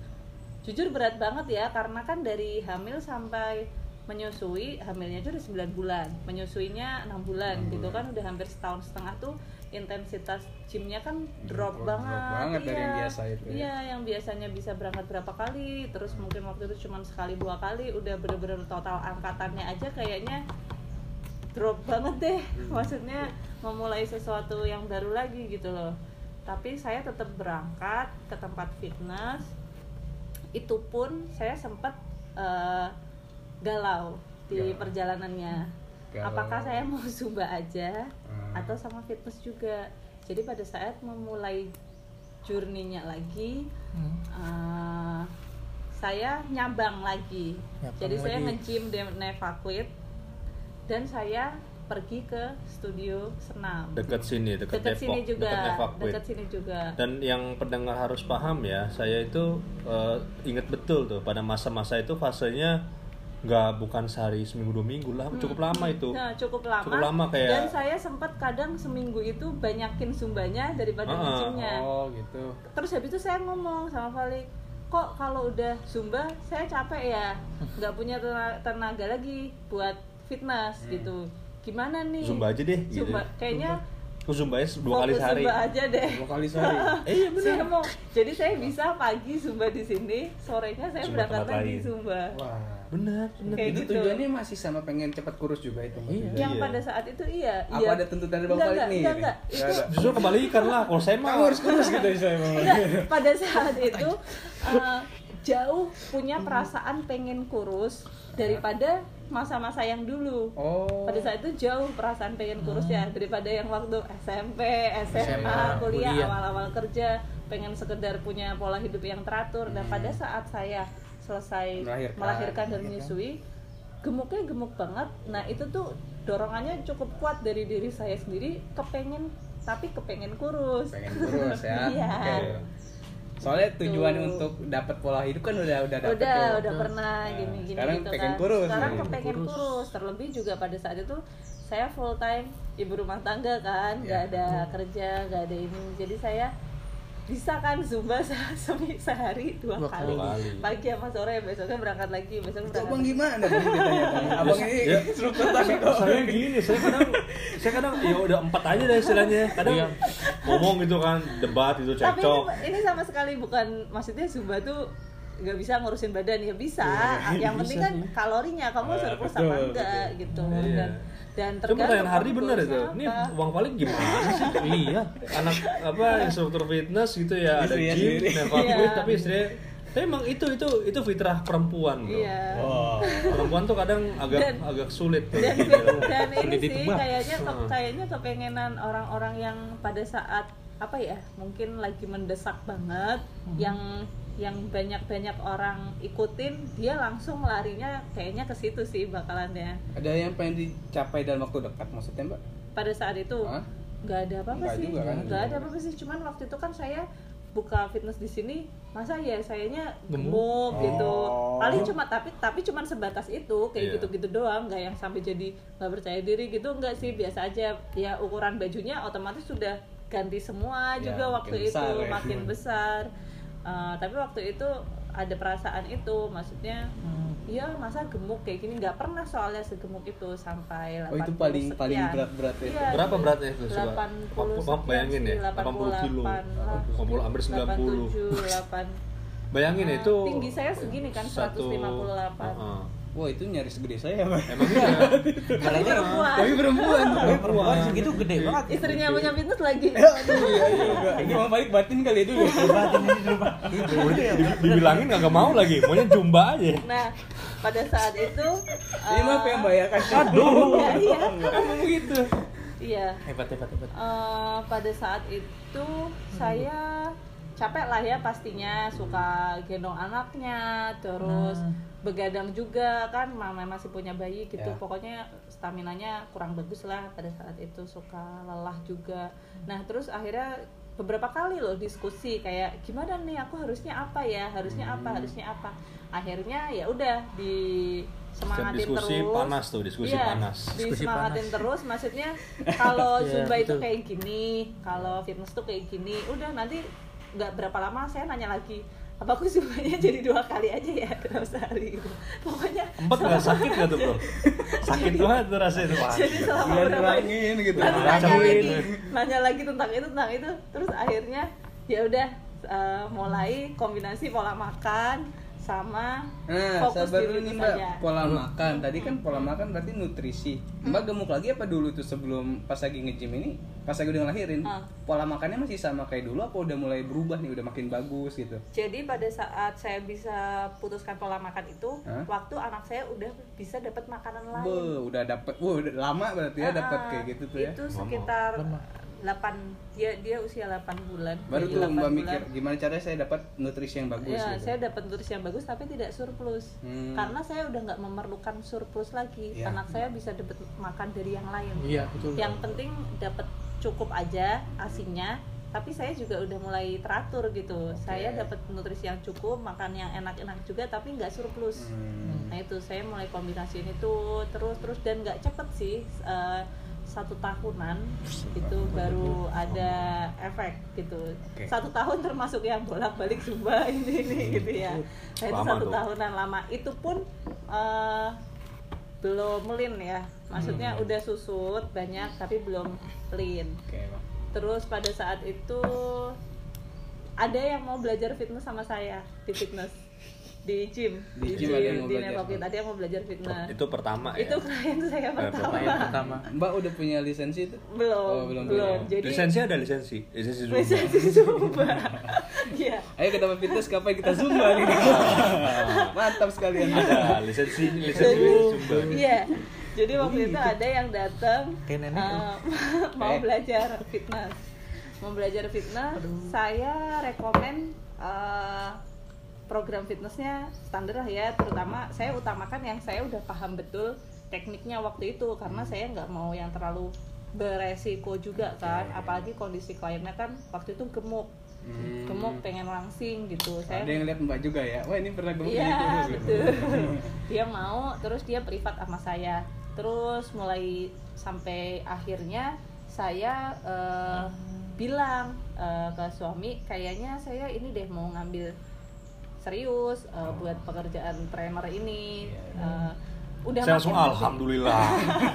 Jujur berat banget ya karena kan dari hamil sampai menyusui hamilnya itu udah 9 bulan menyusuinya enam bulan Enam gitu bulan. kan udah hampir setahun setengah tuh intensitas gymnya kan drop, Drop- drop banget banget dari yang Iya. biasa itu ya. iya yang biasanya bisa berangkat berapa kali terus mungkin waktu itu cuma sekali dua kali udah bener-bener total angkatannya aja kayaknya drop banget deh Hmm. maksudnya memulai sesuatu yang baru lagi gitu loh tapi saya tetap berangkat ke tempat fitness itu pun saya sempat eh, galau di Galau. perjalanannya Galau. apakah saya mau zumba aja Hmm. atau sama fitness juga jadi pada saat memulai journey-nya lagi Hmm. eh, saya nyambang lagi Nyambang jadi saya nge-gym di Nevaquit dan saya pergi ke studio senam Dekat sini, dekat dekat Depok, sini juga dekat dekat sini juga Dan yang pendengar harus paham ya, saya itu eh, ingat betul tuh pada masa-masa itu fasenya nggak bukan sehari seminggu dua minggu lah, cukup lama itu. Nah, cukup lama. Cukup lama kayak- Dan saya sempat kadang seminggu itu banyakin sumbanya daripada Ah, nge-gymnya. Oh gitu. Terus habis itu saya ngomong sama Vali, kok kalau udah zumba saya capek ya, nggak punya tena- tenaga lagi buat fitness gitu. Gimana nih? Zumba aja deh, gitu. Zumba. Kayaknya Aku zumbanya dua kali sehari. zumba aja deh. Dua kali sehari. Eh iya benar. Saya mau, jadi saya bisa pagi zumba di sini, sorenya saya Zumba berangkat lagi zumba. Wah. Benar, benar. Kayak itu gitu. tujuannya masih sama pengen cepat kurus juga itu. Mbak? Iya. Yang pada saat itu iya. Apa iya. ada tuntutan dari Bang Enggak, Khalid enggak, nih? Enggak, enggak. Nggak Itu. Justru kebalikan lah, kalau saya mah Kamu harus kurus gitu saya Bang. Enggak, pada saat itu eh, jauh punya perasaan pengen kurus daripada masa-masa yang dulu. Oh. Pada saat itu jauh perasaan pengen kurus ya daripada yang waktu SMP, SMA, SMA, kuliah, kuliah. awal-awal kerja pengen sekedar punya pola hidup yang teratur. Dan pada saat saya selesai Melahirkan, melahirkan, dan ya kan? menyusui, gemuknya gemuk banget. Nah itu tuh dorongannya cukup kuat dari diri saya sendiri, kepengen tapi kepengen kurus. pengen kurus ya. Iya. Oke. Soalnya tujuan Tuh. untuk dapat pola hidup kan udah udah dapet udah tuh. udah pernah Nah, gini gini sekarang gitu pengen kan kurus sekarang nih. kepengen Kurus. kurus. terlebih juga pada saat itu saya full time ibu rumah tangga kan nggak Ya. ada kerja nggak ada ini jadi saya bisa kan zumba se semi- sehari dua, Dua kali. kali. pagi sama sore besoknya berangkat lagi besoknya Itu berangkat abang gimana? Abang ini Ya. tapi kok. saya gini saya kadang saya kadang ya udah empat aja deh istilahnya kadang Iya. ngomong gitu kan debat itu tapi cekcok ini, ini sama sekali bukan maksudnya zumba tuh nggak bisa ngurusin badan ya bisa Iya, yang penting kan sih. kalorinya kamu surplus apa enggak gitu Iya. Dan dan Cuma tergantung pertanyaan Hardy kamu bener itu. Ini uang paling gimana sih? iya Anak apa instruktur fitness gitu ya, ada gym, sendiri. nembak Iya. tapi istrinya tapi emang itu itu itu fitrah perempuan bro. iya Wah. Perempuan tuh kadang agak Dan- agak sulit. dan gitu. dan ini sih kayaknya ke- kayaknya kepengenan orang-orang yang pada saat apa ya mungkin lagi mendesak banget yang yang banyak-banyak orang ikutin dia langsung larinya kayaknya ke situ sih bakalannya Ada yang pengen dicapai dalam waktu dekat maksudnya, Mbak? pada saat itu Hah? nggak ada apa-apa Nggak sih juga kan? nggak ada apa-apa sih cuman waktu itu kan saya buka fitness di sini masa ya sayanya Gemuk? gemuk gitu Oh. paling cuma tapi tapi cuman sebatas itu kayak Iya. gitu-gitu doang nggak yang sampai jadi nggak percaya diri gitu nggak sih biasa aja ya ukuran bajunya otomatis sudah ganti semua Ya, juga makin waktu besar itu ya. makin besar Uh, tapi waktu itu ada perasaan itu maksudnya Hmm. Iya masa gemuk kayak gini nggak pernah soalnya segemuk itu sampai 80 Oh, itu paling sekian. paling berat-berat ya. Iya, Berapa itu beratnya itu coba? 80 sekian bayangin sih, ya, 80 kilo. 88, 80, hampir 90. 87, 8. Bayangin ya, Nah, itu tinggi saya segini kan, 158. Heeh. Wah, itu nyaris segede saya, Mbak. Emang iya. Tapi perempuan. Tapi perempuan. perempuan segitu gede banget Istrinya punya fitness lagi. Aduh, iya juga. Ini mau balik batin kali itu. batin ini Dibi- Dibilangin nggak mau lagi, maunya jumba aja. Nah, pada saat itu Ini mah apa yang bayarkan? Aduh. Iya, iya. Gitu. Iya. hebat hebat hebat Eh, pada saat itu saya capek lah ya pastinya suka gendong anaknya terus Hmm. Begadang juga kan mama masih punya bayi gitu Ya. pokoknya stamina-nya kurang bagus lah pada saat itu suka lelah juga nah terus akhirnya beberapa kali loh diskusi kayak gimana nih aku harusnya apa ya harusnya apa harusnya apa akhirnya ya udah di semangatin Diskusi terus panas tuh, diskusi Iya, panas. Diskusi disemangatin panas. terus maksudnya kalau Iya, zumba itu betul. kayak gini kalau fitness tuh kayak gini udah nanti nggak berapa lama saya nanya lagi apa aku zumbanya jadi dua kali aja ya dalam sehari gitu pokoknya Empat nggak sakit nggak tuh bro? Sakit banget tuh rasanya tuh. Jadi selama Biar berapa ngurangin gitu. Nanya lagi nanya lagi tentang itu tentang itu terus akhirnya ya udah eh, mulai kombinasi pola makan sama Nah, fokus sabar di dulu nih Mbak. aja. Pola makan. Tadi kan pola makan berarti nutrisi. Mbak gemuk lagi apa dulu tuh sebelum pas lagi nge-gym ini? Pas lagi udah ngelahirin, Ah. pola makannya masih sama kayak dulu apa udah mulai berubah nih, udah makin bagus gitu? Jadi pada saat saya bisa putuskan pola makan itu, Hah? waktu anak saya udah bisa dapat makanan lain. Be, udah dapet, wah udah lama berarti ya dapat Ah, kayak gitu tuh ya. Itu sekitar Lama. 8 dia dia usia 8 bulan. Baru tuh 8 Mbak bulan. mikir gimana caranya saya dapat nutrisi yang bagus Ya, gitu. saya dapat nutrisi yang bagus tapi tidak surplus. Hmm. Karena saya udah nggak memerlukan surplus lagi. Ya. Anak saya bisa dapat makan dari yang lain. iya betul Yang penting dapat cukup aja asinya, tapi saya juga udah mulai teratur gitu. Saya dapat nutrisi yang cukup, makan yang enak-enak juga tapi nggak surplus. Hmm. Nah itu saya mulai kombinasiin itu terus terus dan nggak cepet sih eh, satu tahunan itu baru ada efek gitu. Oke. Satu tahun termasuk yang bolak balik zumba ini ini gitu ya. Nah itu Lama satu tuh. tahunan lama. Itu pun eh, belum lean ya. Maksudnya Hmm. udah susut banyak tapi belum. Oke, Bang. Terus pada saat itu ada yang mau belajar fitness sama saya di fitness di gym Di gym ada yang mau di belajar. Nepal ada yang mau belajar fitness Itu pertama ya. itu klien saya pertama Pertanyaan pertama Mbak udah punya lisensi itu? belum Oh, belum belum, jadi Lisensi ada lisensi, lisensi zumba. lisensi zumba iya Ayo tempat fitness kapan kita zumba nih? Mantap sekalian. Ada lisensi, lisensi jadi zumba. iya jadi waktu itu ada yang datang eh, mau Eh. belajar fitness mau belajar fitness saya rekomen eh, program fitnessnya standar lah ya terutama saya utamakan yang saya udah paham betul tekniknya waktu itu karena Hmm. saya nggak mau yang terlalu beresiko juga kan apalagi kondisi kliennya kan waktu itu gemuk Hmm. gemuk pengen langsing gitu saya Ada yang lihat Mbak juga ya? Wah ini pernah gemuk Iya gitu. betul. dia mau, terus dia privat sama saya. Terus mulai sampai akhirnya saya eh, bilang eh, ke suami kayaknya saya ini deh mau ngambil serius eh, buat pekerjaan trainer ini Eh, udah Saya langsung makin- alhamdulillah.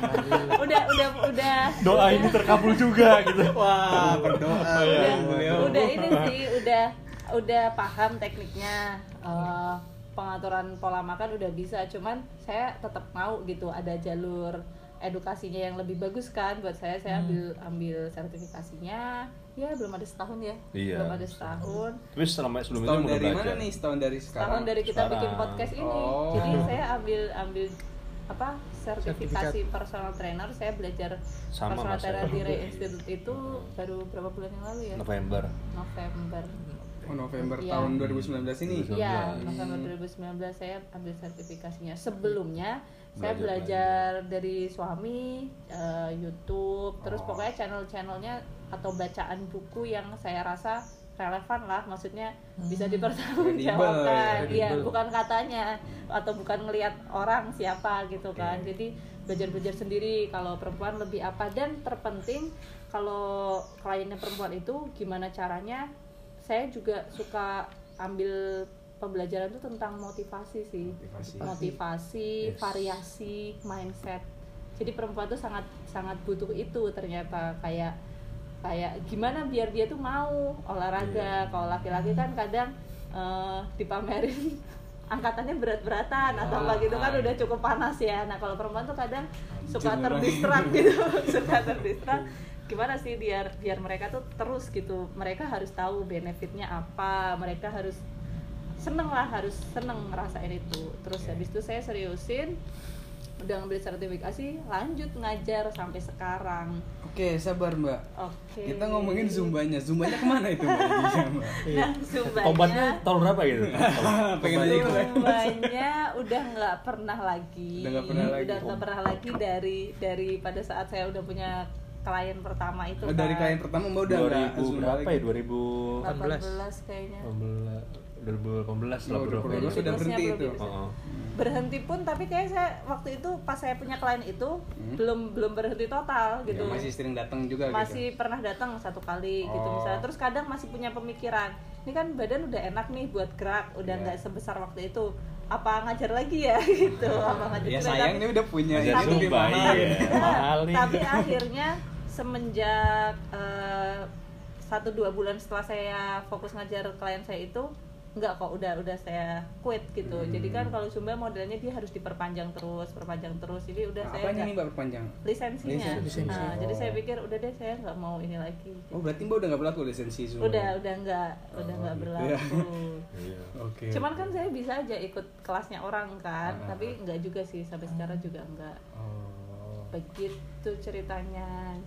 udah udah udah. Doa ini terkabul juga gitu. Wah, berdoa. Udah, beliau. udah ini sih udah udah paham tekniknya eh, pengaturan pola makan udah bisa. Cuman saya tetap mau gitu ada jalur edukasinya yang lebih bagus kan. Buat saya saya ambil ambil sertifikasinya ya belum ada setahun ya Iya. belum ada setahun Tapi selama sebelum itu Setahun udah dari belajar. mana nih? Setahun dari sekarang. setahun dari kita Sekarang. bikin podcast ini Oh. jadi saya ambil ambil apa sertifikasi personal trainer saya belajar Sama, personal Mas, trainer ya. di Ray Institute itu baru berapa bulan yang lalu ya November. November Oh, November Iya. tahun 2019 ini. 2019. Iya, November 2019 saya ambil sertifikasinya. Sebelumnya saya Belajar- belajar dari suami, eh, YouTube, terus Oh. pokoknya channel-channelnya atau bacaan buku yang saya rasa relevan lah, maksudnya bisa dipertanggungjawabkan. Kredibel. bukan katanya atau bukan ngelihat orang siapa gitu kan. Jadi belajar-belajar sendiri kalau perempuan lebih apa dan terpenting kalau kliennya perempuan itu gimana caranya saya juga suka ambil pembelajaran itu tentang motivasi sih Motivasi. motivasi Yes. variasi mindset jadi perempuan tuh sangat sangat butuh itu ternyata kayak kayak gimana biar dia tuh mau olahraga. Kalau laki-laki kan kadang eh, dipamerin angkatannya berat-beratan atau apa gitu kan udah cukup panas ya. Nah kalau perempuan tuh kadang suka terdistrak gitu suka terdistrak gimana sih biar biar mereka tuh terus gitu? Mereka harus tahu benefitnya apa mereka harus seneng lah harus seneng ngerasain itu. Terus habis itu saya seriusin udah ngambil sertifikasi lanjut ngajar sampai sekarang Oke, sabar Mbak. oke Kita ngomongin zumbanya. Zumbanya ke mana itu Mbak? Iya, Mbak. nah zumbanya Tobatnya tahun berapa gitu? Pengen aja zumbanya udah nggak pernah lagi Udah nggak pernah lagi. udah nggak pernah lagi dari dari pada saat saya udah punya klien pertama itu Oh, dari kan. klien pertama Mbak udah nggak 2000 zumba berapa ya? 2018 18 kayaknya 2018 lah Oh, bro. 2018 sudah berhenti itu. belum Heeh. berhenti pun tapi kayak saya waktu itu pas saya punya klien itu Hmm. belum belum berhenti total gitu Ya, masih sering datang juga masih pernah datang satu kali gitu Oh. misalnya terus kadang masih punya pemikiran ini kan badan udah enak nih buat gerak udah Iya. nggak sebesar waktu itu apa ngajar lagi ya gitu apa ngajar gitu. Ya sayang tapi- ini udah punya zumba, mahal. iya. ya. Mahal nih. tapi akhirnya semenjak eh, satu dua bulan setelah saya fokus ngajar klien saya itu enggak kok udah udah saya quit gitu Hmm. jadi kan kalau Zumba modelnya dia harus diperpanjang terus perpanjang terus jadi udah saya Apanya nggak- nih Mbak perpanjang? lisensinya Lisensi. Nah, Oh. jadi saya pikir udah deh saya nggak mau ini lagi Oh berarti Mbak udah nggak berlaku lisensi Zumba? udah udah nggak udah nggak gitu berlaku Iya. Oke. cuman kan saya bisa aja ikut kelasnya orang kan Ah. tapi nggak juga sih sampai sekarang juga nggak Oh. begitu ceritanya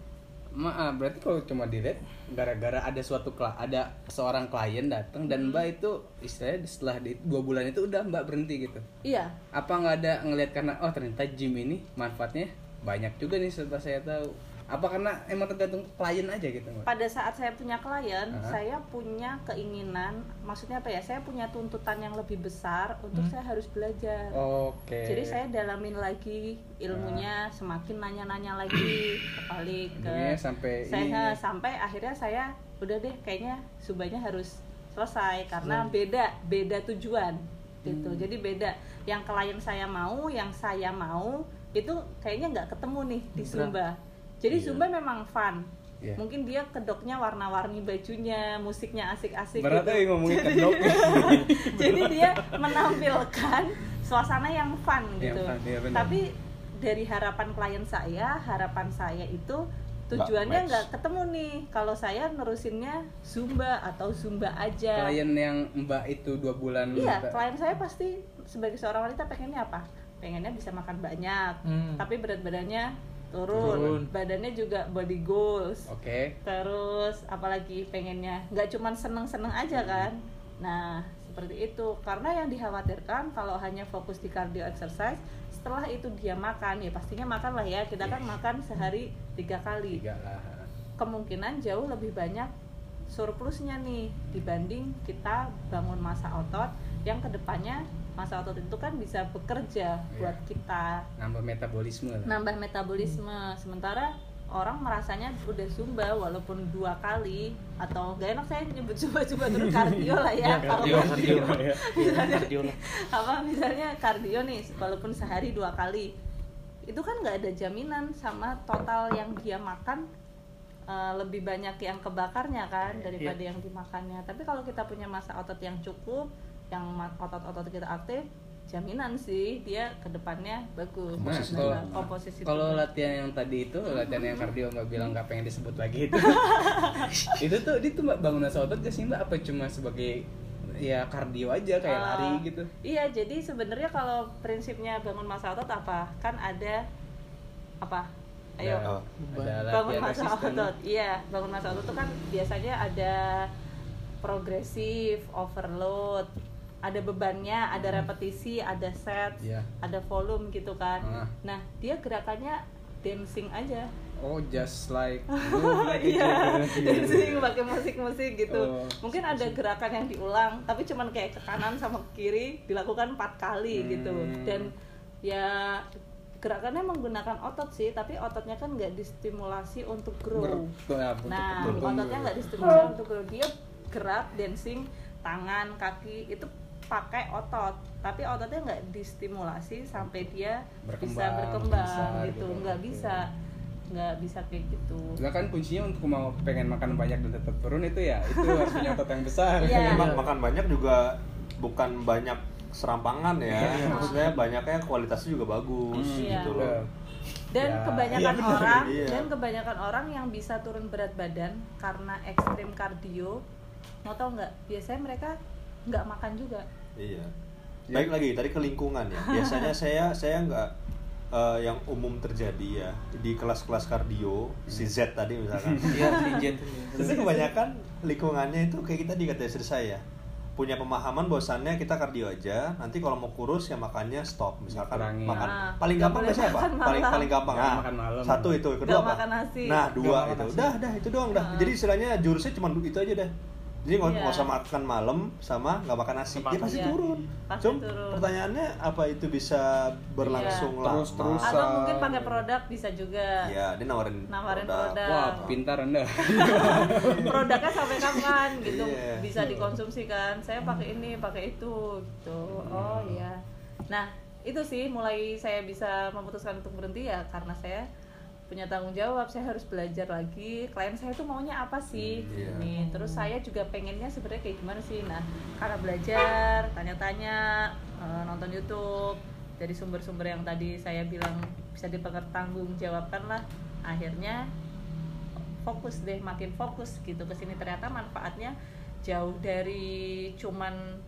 Maaf, berarti kalau cuma dilihat gara-gara ada suatu ada seorang klien datang dan Mbak itu istilahnya setelah di, dua bulan itu udah Mbak berhenti gitu. iya Apa nggak ada ngelihat karena oh ternyata gym ini manfaatnya banyak juga nih setelah saya tahu. Apa karena emang tergantung klien aja gitu Mbak? pada saat saya punya klien, Aha. saya punya keinginan, maksudnya apa ya? Saya punya tuntutan yang lebih besar untuk saya harus belajar. Oke. Jadi saya dalamin lagi ilmunya, semakin nanya-nanya lagi, kembali ke Ujungnya sampai saya ini. sampai akhirnya saya udah deh kayaknya subanya harus selesai karena Hmm. beda beda tujuan gitu. Jadi beda yang klien saya mau, yang saya mau itu kayaknya nggak ketemu nih di Berat. Jadi Iya. Zumba memang fun. Iya. Mungkin dia kedoknya warna-warni bajunya, musiknya asik-asik Berat gitu. eh ngomongin kedok. Jadi dia menampilkan suasana yang fun Yang gitu. fun, iya benar. Tapi dari harapan klien saya, harapan saya itu tujuannya nggak ketemu nih. Kalau saya nerusinnya zumba atau zumba aja. klien yang Mbak itu dua bulan. Iya, Mbak- klien saya pasti sebagai seorang wanita pengennya apa? Pengennya bisa makan banyak, Hmm. tapi berat badannya turun, Turun. badannya juga body goals. Oke. Terus apalagi pengennya nggak cuman seneng-seneng aja kan? Nah seperti itu karena yang dikhawatirkan kalau hanya fokus di cardio exercise setelah itu dia makan ya pastinya makan lah ya kita kan makan sehari tiga kali Tiga lah. kemungkinan jauh lebih banyak surplusnya nih dibanding kita bangun masa otot yang ke depannya masa otot itu kan bisa bekerja buat kita. Nambah metabolisme lah. nambah metabolisme. Sementara orang merasanya udah zumba walaupun dua kali atau gak enak saya nyebut zumba zumba terus kardio lah ya. Kalau Kardio, kardio. misalnya Kardio apa misalnya kardio nih walaupun sehari dua kali. Itu kan nggak ada jaminan sama total yang dia makan eh, lebih banyak yang kebakarnya kan daripada yang dimakannya. Tapi kalau kita punya masa otot yang cukup yang otot-otot kita aktif jaminan sih dia ke depannya bagus Nah, Komposisi kalau komposisi kalau tubuh. latihan yang tadi itu latihan yang kardio nggak bilang nggak pengen disebut lagi itu itu tuh itu mbak bangunan otot gak sih mbak apa cuma sebagai ya kardio aja kayak Ah, lari gitu Iya, jadi sebenarnya kalau prinsipnya bangun masa otot apa? Kan ada apa? Ayo. Oh. ada bangun masa resisten otot. Iya, bangun masa otot itu kan biasanya ada progresif, overload, ada bebannya, ada repetisi, ada set, Iya. ada volume gitu kan. Ah. Nah, dia gerakannya dancing aja. oh just like Iya, chicken. dancing pakai musik-musik gitu. Oh, Mungkin ada gerakan yang diulang, tapi cuman kayak ke kanan sama ke kiri dilakukan empat kali gitu. Hmm. Dan ya gerakannya menggunakan otot sih, tapi ototnya kan nggak distimulasi untuk grow. Ber- ya, untuk Nah, ototnya nggak distimulasi untuk grow. Dia gerak, dancing, tangan, kaki itu pakai otot, tapi ototnya nggak distimulasi sampai dia bisa Berkembang, berkembang besar gitu, gitu. nggak bisa, nggak bisa kayak gitu. Nah kan kuncinya untuk mau pengen makan banyak dan tetap turun itu ya itu harus punya otot yang besar. Iya. Mak- makan banyak juga bukan banyak serampangan ya Iya. maksudnya banyaknya kualitasnya juga bagus Iya. gitu loh dan Ya, kebanyakan iya orang iya. dan kebanyakan orang yang bisa turun berat badan karena ekstrim kardio mau tau nggak biasanya mereka nggak makan juga. Iya. Baik lagi tadi ke lingkungan ya. Biasanya saya saya nggak eh, yang umum terjadi ya di kelas-kelas kardio si Z tadi misalkan. Iya, si Jen. itu kebanyakan lingkungannya itu kayak kita di kata istri saya punya pemahaman bahwasannya kita kardio aja nanti kalau mau kurus ya makannya stop. Misalkan Kurangi. makan Ah, paling gampang biasanya apa? paling paling gampang. Ah, makan malam. satu itu kedua Nggak apa? makan nasi. nah dua makan itu. nasi. dah dah itu doang dah Ah. jadi istilahnya jurusnya cuma itu aja dah jadi nggak Iya. nggak usah makan malam sama nggak makan nasi dia pasti Iya. turun Pasti Cuma turun. pertanyaannya apa itu bisa berlangsung Iya. lama Terus-terus. atau Usah. mungkin pakai produk bisa juga Iya, dia nawarin, Nawarin produk. Wah pintar anda. produknya sampai kapan gitu Iya. bisa dikonsumsi kan saya pakai ini pakai itu gitu oh iya nah itu sih mulai saya bisa memutuskan untuk berhenti ya karena saya punya tanggung jawab saya harus belajar lagi klien saya tuh maunya apa sih Hmm, iya. nih terus saya juga pengennya sebenarnya kayak gimana sih nah karena belajar tanya-tanya eh, nonton YouTube dari sumber-sumber yang tadi saya bilang bisa dipertanggungjawabkan lah akhirnya fokus deh makin fokus gitu ke sini ternyata manfaatnya jauh dari cuman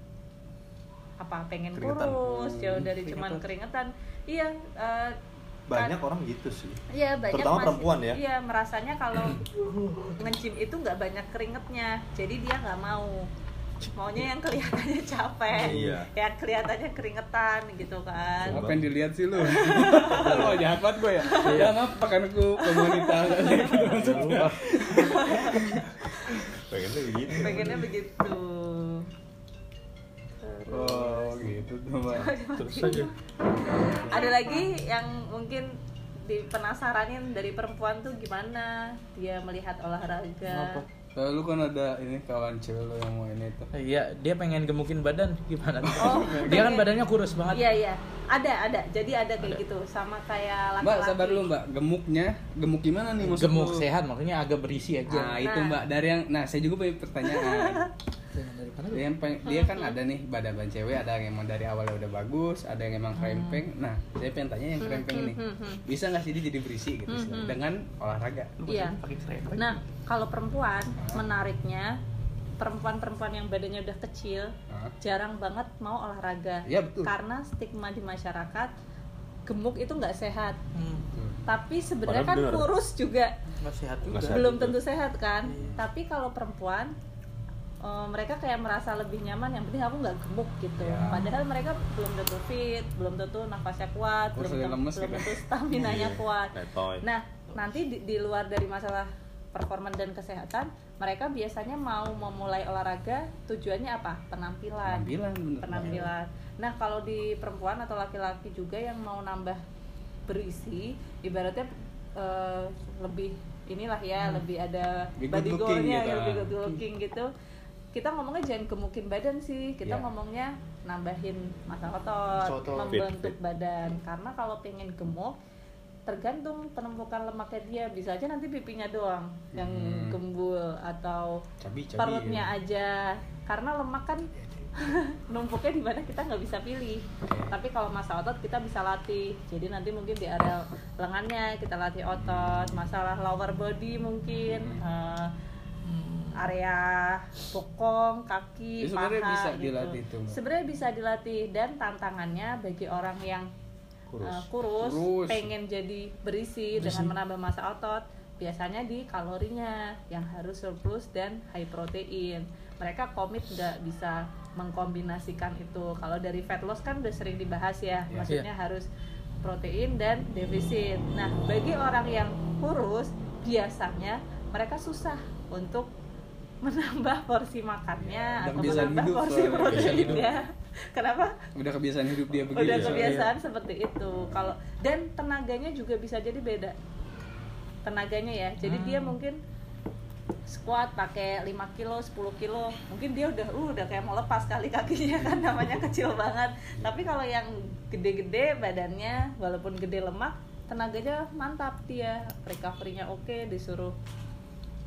apa pengen Keringetan. kurus jauh dari keringetan. cuman keringetan iya eh, banyak orang gitu sih Iya banyak Terutama masih- perempuan ya? Iya merasanya kalau nge-gym itu nggak banyak keringetnya, jadi dia nggak mau. Maunya yang kelihatannya capek, Iya. yang kelihatannya keringetan gitu kan. Apa yang dilihat sih lu? Lu jahat banget gue ya. Ya ngapa kan aku komunitas gitu maksudnya. pengennya begitu Pengennya begitu. Oh gitu tuh mbak. terus aja Ada lagi yang mungkin di penasaranin dari perempuan tuh gimana dia melihat olahraga. Apa? Lalu kan ada ini kawan cewek lu yang mau ini tuh. Iya, dia pengen gemukin badan gimana? Oh, dia kan badannya kurus banget. Iya iya, ada ada. Jadi ada kayak gitu, sama kayak laki-laki. Mbak sabar dulu mbak, gemuknya gemuk gimana nih maksud Gemuk lu? sehat maksudnya agak berisi aja. Nah itu Nah. mbak dari yang, nah saya juga punya pertanyaan. Dari mana? dia, yang peng- dia kan ada nih badan cewek, ada yang emang dari awalnya udah bagus, ada yang emang krempeng. Nah saya pengen tanya yang krempeng ini, hmm, hmm. bisa nggak sih dia jadi berisi gitu Hmm, hmm. dengan olahraga? Iya. Nah, kalau perempuan menariknya perempuan-perempuan yang badannya udah kecil jarang banget mau olahraga. Iya, betul. Karena stigma di masyarakat gemuk itu nggak sehat. Hmm, Tapi sebenarnya kan kurus juga nggak sehat juga. Belum tentu sehat kan. Iya. Tapi kalau perempuan eh, mereka kayak merasa lebih nyaman yang penting aku nggak gemuk gitu. Ya. Padahal mereka belum tentu fit, belum tentu nafasnya kuat, Kurus belum lemes belum gitu. tentu stamina nya Iya, kuat. Nah, nanti di, di luar dari masalah performa dan kesehatan, mereka biasanya mau memulai olahraga tujuannya apa? Penampilan. Penampilan bener. Penampilan. Nah, kalau di perempuan atau laki-laki juga yang mau nambah berisi, ibaratnya eh, lebih inilah ya lebih ada Lebih good body looking goalnya gitu. lebih good looking gitu kita ngomongnya jangan gemukin badan sih kita Ya. ngomongnya nambahin massa Massa otot otot. membentuk Fit, fit. badan karena kalau pengen gemuk tergantung penumpukan lemaknya dia bisa aja nanti pipinya doang yang Hmm. gembul atau Cabi, cabi, perutnya ya. aja karena lemak kan numpuknya di mana kita nggak bisa pilih tapi kalau masa otot kita bisa latih jadi nanti mungkin di area lengannya kita latih otot masalah lower body mungkin eh, area bokong kaki Jadi sebenarnya paha bisa gitu. dilatih tuh, Mbak. sebenarnya bisa dilatih dan tantangannya bagi orang yang Kurus. eh, kurus, Kurus. pengen jadi berisi, dengan menambah massa otot biasanya di kalorinya yang harus surplus dan high protein mereka komit nggak bisa mengkombinasikan itu kalau dari fat loss kan udah sering dibahas ya Iya. maksudnya harus protein dan defisit nah bagi orang yang kurus biasanya mereka susah untuk menambah porsi makannya Udah atau menambah hidup porsi soalnya, proteinnya. Kenapa? Udah kebiasaan hidup dia begitu. udah soalnya. kebiasaan seperti itu. Kalau dan tenaganya juga bisa jadi beda. Tenaganya ya. Jadi dia mungkin squat pakai 5 kilo 10 kilo. Mungkin dia udah uh, udah kayak mau lepas kali kakinya kan namanya kecil banget. Tapi kalau yang gede-gede badannya walaupun gede lemak tenaganya mantap. Dia recovery-nya oke disuruh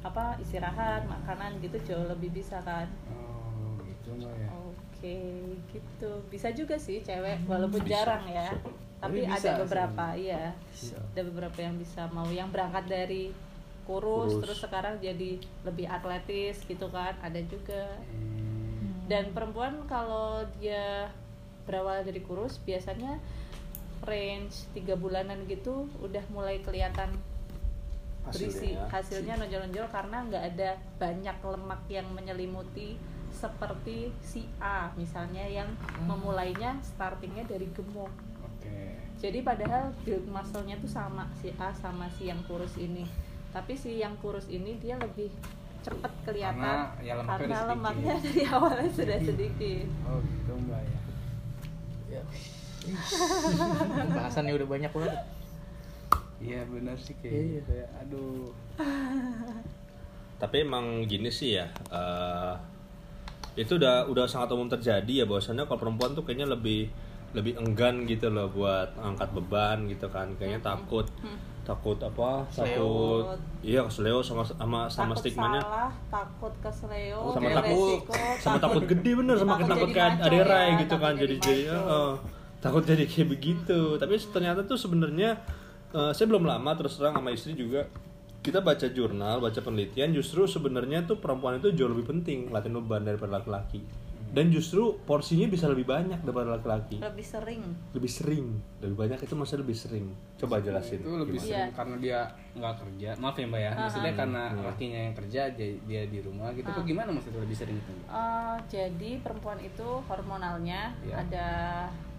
apa istirahat makanan gitu jauh lebih bisa kan Oh, gitu ya. Oke, gitu. Bisa juga sih cewek, walaupun jarang ya. Tapi, Tapi bisa ada beberapa, sih. iya. Bisa. Ada beberapa yang bisa mau yang berangkat dari kurus, Kurus. terus sekarang jadi lebih atletis gitu kan, ada juga. Hmm. Dan perempuan kalau dia berawal dari kurus biasanya range tiga bulanan gitu udah mulai kelihatan berisi Hasilnya ya. hasilnya nonjol-nonjol karena nggak ada banyak lemak yang menyelimuti seperti si A misalnya yang memulainya startingnya dari gemuk Oke. jadi padahal build muscle-nya tuh sama si A sama si yang kurus ini tapi si yang kurus ini dia lebih cepet kelihatan Karena ya lemaknya karena lemaknya dari awalnya sudah sedikit Oh, gitu Mbak ya. Ya. Bahasannya udah banyak banget. Iya benar sih kayak Iya. gitu. ya. Aduh. tapi emang gini sih ya eh, itu udah udah sangat umum terjadi ya bahwasannya kalau perempuan tuh kayaknya lebih lebih enggan gitu loh buat angkat beban gitu kan. Kayaknya takut takut apa takut iya kesleo sama sama sama takut stigmanya. salah takut kesleo sama takut resiko, sama takut gede bener sama takut takut kayak ada ya, Rai gitu takut kan jadi jadi eh, takut jadi kayak begitu. Tapi ternyata tuh sebenarnya eh, saya belum lama terus terang sama istri juga kita baca jurnal baca penelitian justru sebenarnya tuh perempuan itu jauh lebih penting latihan beban daripada laki-laki dan justru porsinya bisa lebih banyak daripada laki-laki lebih sering lebih sering lebih banyak itu maksudnya lebih sering coba jelasin Itu lebih gimana? sering Iya. karena dia nggak kerja. Maaf ya Mbak ya. Maksudnya karena lakinya yang kerja jadi dia di rumah gitu. Apa gimana maksudnya lebih sering itu? Eh, jadi perempuan itu hormonalnya Iya. ada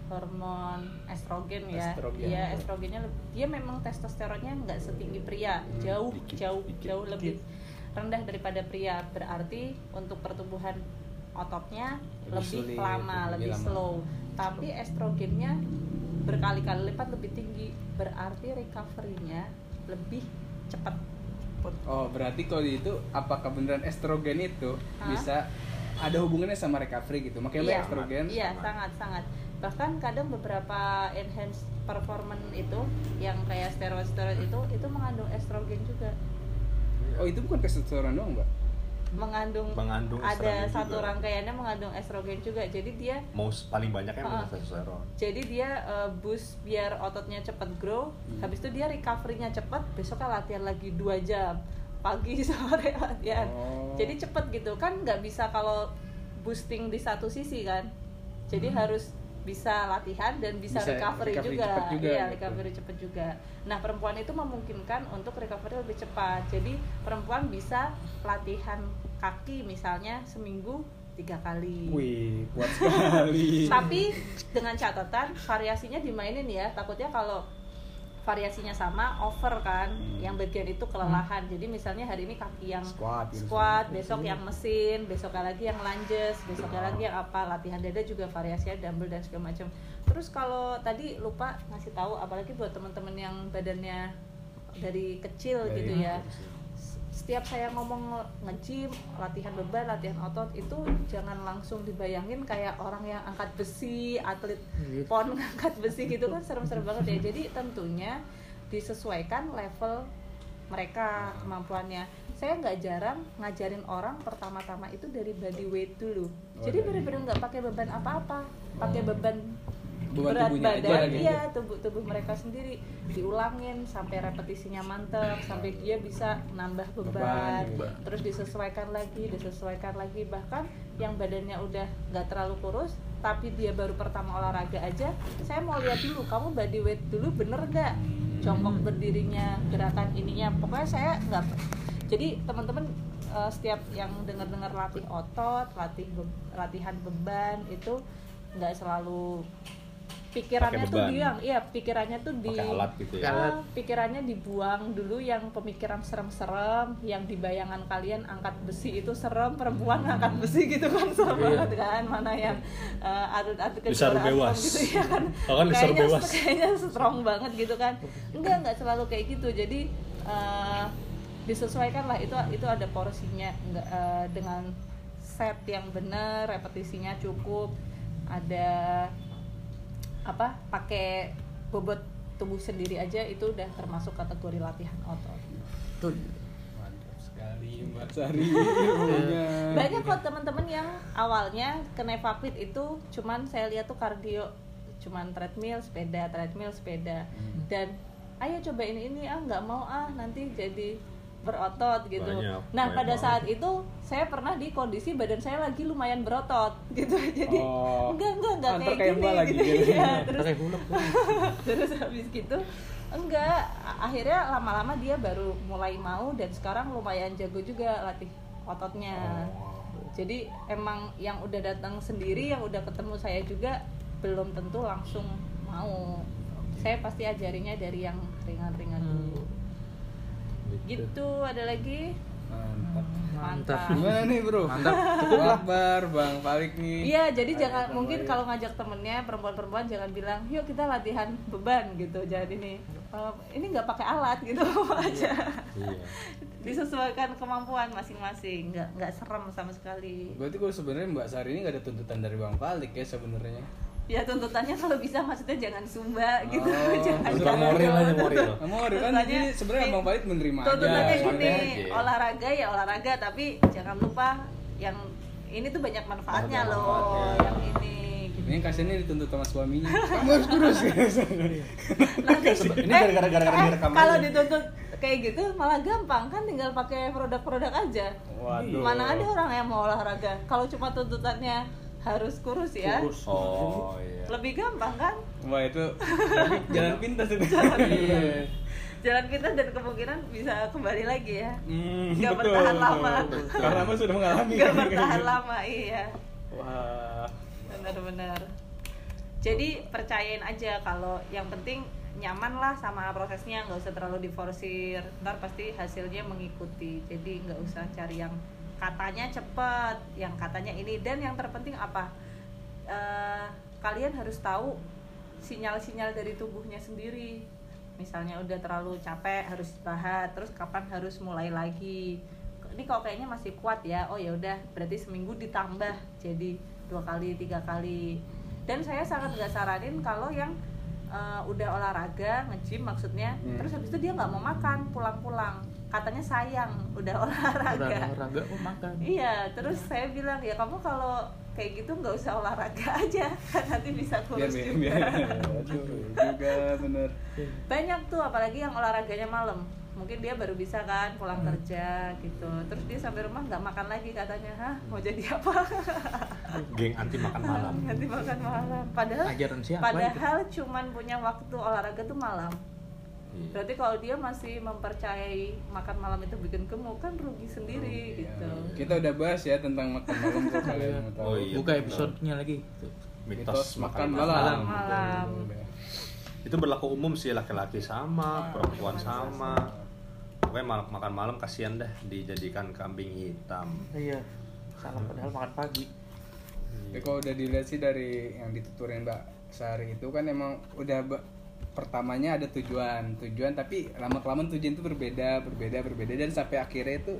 hormon estrogen ya. Estrogen. Iya, estrogennya lebih- dia memang testosteronnya nggak setinggi pria, jauh dikit, jauh dikit, jauh dikit. lebih rendah daripada pria. Berarti untuk pertumbuhan ototnya Lebih lebih, sulit, lama, lebih lebih, lama. slow. Tapi estrogennya berkali-kali lipat lebih tinggi. Berarti recovery-nya lebih cepat. Oh, berarti kalau itu apakah beneran estrogen itu Hah? bisa ada hubungannya sama recovery gitu? Makanya Iya, estrogen. Iya, sangat sangat. Bahkan kadang beberapa enhanced performance itu yang kayak steroid-steroid itu itu mengandung estrogen juga. Oh, itu bukan testosteron doang, Mbak. Mengandung, Mengandung ada satu juga. rangkaiannya mengandung estrogen juga. Jadi dia mau paling banyak yang Ah. testosteron jadi dia uh, boost biar ototnya cepat grow. Habis itu dia recovery-nya cepat, besoknya latihan lagi dua jam. Pagi sore latihan. Oh. Jadi cepet gitu kan nggak bisa kalau boosting di satu sisi kan. Jadi harus bisa latihan dan bisa, Bisa recovery, recovery juga. cepet juga Iya, gitu. recovery cepet juga. Nah, perempuan itu memungkinkan untuk recovery lebih cepat. Jadi, perempuan bisa latihan kaki misalnya seminggu tiga kali. Wih, kuat sekali. Tapi dengan catatan variasinya dimainin ya. Takutnya kalau variasinya sama over kan, yang bagian itu kelelahan. Jadi misalnya hari ini kaki yang Squat gitu. squat, besok yang mesin, besoknya lagi yang lunges, besoknya lagi yang apa, latihan dada juga variasinya dumbbell dan segala macam. Terus kalau tadi lupa ngasih tahu apalagi buat teman-teman yang badannya dari kecil Dari gitu ya setiap saya ngomong nge-gym, latihan beban, latihan otot itu jangan langsung dibayangin kayak orang yang angkat besi, atlet Iya. pon angkat besi gitu kan serem-serem banget ya. Jadi tentunya disesuaikan level mereka kemampuannya. Saya nggak jarang ngajarin orang pertama-tama itu dari body weight dulu. Oh, Jadi dari- bener-bener nggak pakai beban apa-apa, pakai beban Beban berat tubuhnya aja badan gitu. iya tubuh tubuh mereka sendiri diulangin sampai repetisinya mantap sampai dia bisa nambah beban, Beban, gitu. terus disesuaikan lagi disesuaikan lagi bahkan yang badannya udah nggak terlalu kurus tapi dia baru pertama olahraga aja saya mau lihat dulu kamu body weight dulu bener nggak jongkok berdirinya gerakan ininya pokoknya saya nggak jadi teman-teman eh, setiap yang dengar-dengar latih otot latih be- latihan beban itu nggak selalu pikirannya tuh beban. dia iya pikirannya tuh di alat gitu ya. Ah, pikirannya dibuang dulu yang pemikiran serem-serem yang di bayangan kalian angkat besi itu serem perempuan angkat besi gitu kan serem Iya. banget kan mana yang uh, atlet-atlet Bisa kejuaraan bewas. gitu ya kan Oh, kan kayaknya bewas. kayaknya strong banget gitu kan enggak enggak selalu kayak gitu jadi uh, disesuaikan lah itu itu ada porsinya enggak uh, dengan set yang benar repetisinya cukup ada apa pakai bobot tubuh sendiri aja itu udah termasuk kategori latihan otot Tuh. Mantap sekali Mbak Sari ilmunya. banyak kok teman-teman yang awalnya ke Nevapit itu cuman saya lihat tuh kardio cuman treadmill sepeda treadmill sepeda Hmm. dan ayo cobain ini ah nggak mau ah nanti jadi berotot gitu. Banyak, nah banyak pada banget. saat itu saya pernah di kondisi badan saya lagi lumayan berotot gitu. Jadi Oh. enggak enggak enggak kayak, kayak gini lagi gitu. gitu. ya terus terus habis gitu enggak. Akhirnya lama-lama dia baru mulai mau dan sekarang lumayan jago juga latih ototnya. Jadi emang yang udah datang sendiri yang udah ketemu saya juga belum tentu langsung mau. Saya pasti ajarinya dari yang ringan-ringan dulu gitu ada lagi Mantap. Mantap. Gimana nih bro? Mantap. Cukup Akbar, Bang Palik nih. Iya, jadi jangan Bang mungkin Palik. kalau ngajak temennya perempuan-perempuan jangan bilang, yuk kita latihan beban gitu. Jadi ini "Eh, ini nggak pakai alat gitu aja. Iya. Disesuaikan kemampuan masing-masing, nggak nggak serem sama sekali. Berarti kalau sebenarnya Mbak Sari ini gak ada tuntutan dari Bang Palik ya sebenarnya. Ya tuntutannya kalau bisa maksudnya jangan sumba gitu, Oh, jangan Tukang jangan moral aja moral. Kamu ada kan Tuntutannya jadi sebenarnya Bang Palik menerima aja. tuntutannya gini aja. olahraga ya olahraga tapi jangan lupa yang ini tuh banyak manfaatnya Banyak loh manfaatnya. yang ini gitu. Ini kasihannya dituntut sama suaminya. Kamu harus kurus. Nanti, Ini eh, gara-gara- gara-gara eh, direkam kalau dituntut kayak gitu malah gampang kan tinggal pakai produk-produk aja Waduh. mana ada orang yang mau olahraga kalau cuma tuntutannya harus kurus ya Kurus. Oh iya. lebih gampang kan Wah itu jalan pintas itu. Iya. jalan pintas dan kemungkinan bisa kembali lagi ya Hmm, Nggak betul, bertahan betul, lama. betul. Karena Mas sudah mengalami. nggak bertahan lama iya Wah. benar-benar jadi percayain aja kalau yang penting nyaman lah sama prosesnya nggak usah terlalu diforsir ntar pasti hasilnya mengikuti jadi nggak usah cari yang katanya cepet yang katanya ini dan yang terpenting apa? Eh, kalian harus tahu sinyal-sinyal dari tubuhnya sendiri. Misalnya udah terlalu capek harus istirahat terus kapan harus mulai lagi? Ini kalau kayaknya masih kuat ya? Oh ya udah berarti seminggu ditambah jadi dua kali tiga kali. Dan saya sangat nggak saranin kalau yang eh, udah olahraga nge-gym maksudnya Hmm. terus habis itu dia nggak mau makan pulang-pulang katanya sayang udah olahraga Udah olahraga oh makan. Iya, terus saya bilang ya kamu kalau kayak gitu nggak usah olahraga aja, kan nanti bisa Biar kurus biar. juga. biar. Aduh, juga bener. Banyak tuh, apalagi yang olahraganya malam. Mungkin dia baru bisa kan pulang Hmm. kerja gitu. Terus dia sampai rumah nggak makan lagi katanya, hah mau jadi apa? Geng anti makan malam. Nanti makan malam. Padahal Ajaran siapa padahal cuman punya waktu olahraga tuh malam. Iya. Berarti kalau dia masih mempercayai makan malam itu bikin gemuk kan rugi sendiri gitu. Ya, Kita udah bahas ya tentang makan malam tuh kalian mau tahu. Oh, iya. Buka episodenya lagi. Mitos, makan malam. malam. Malam. Itu berlaku umum sih laki-laki sama, perempuan sama. Pokoknya malam makan malam kasihan dah dijadikan kambing hitam. Iya. Salah padahal makan pagi. Tapi kalau udah dilihat sih dari yang dituturin Mbak Sari itu kan emang udah pertamanya ada tujuan tujuan tapi lama kelamaan tujuan itu berbeda berbeda berbeda dan sampai akhirnya itu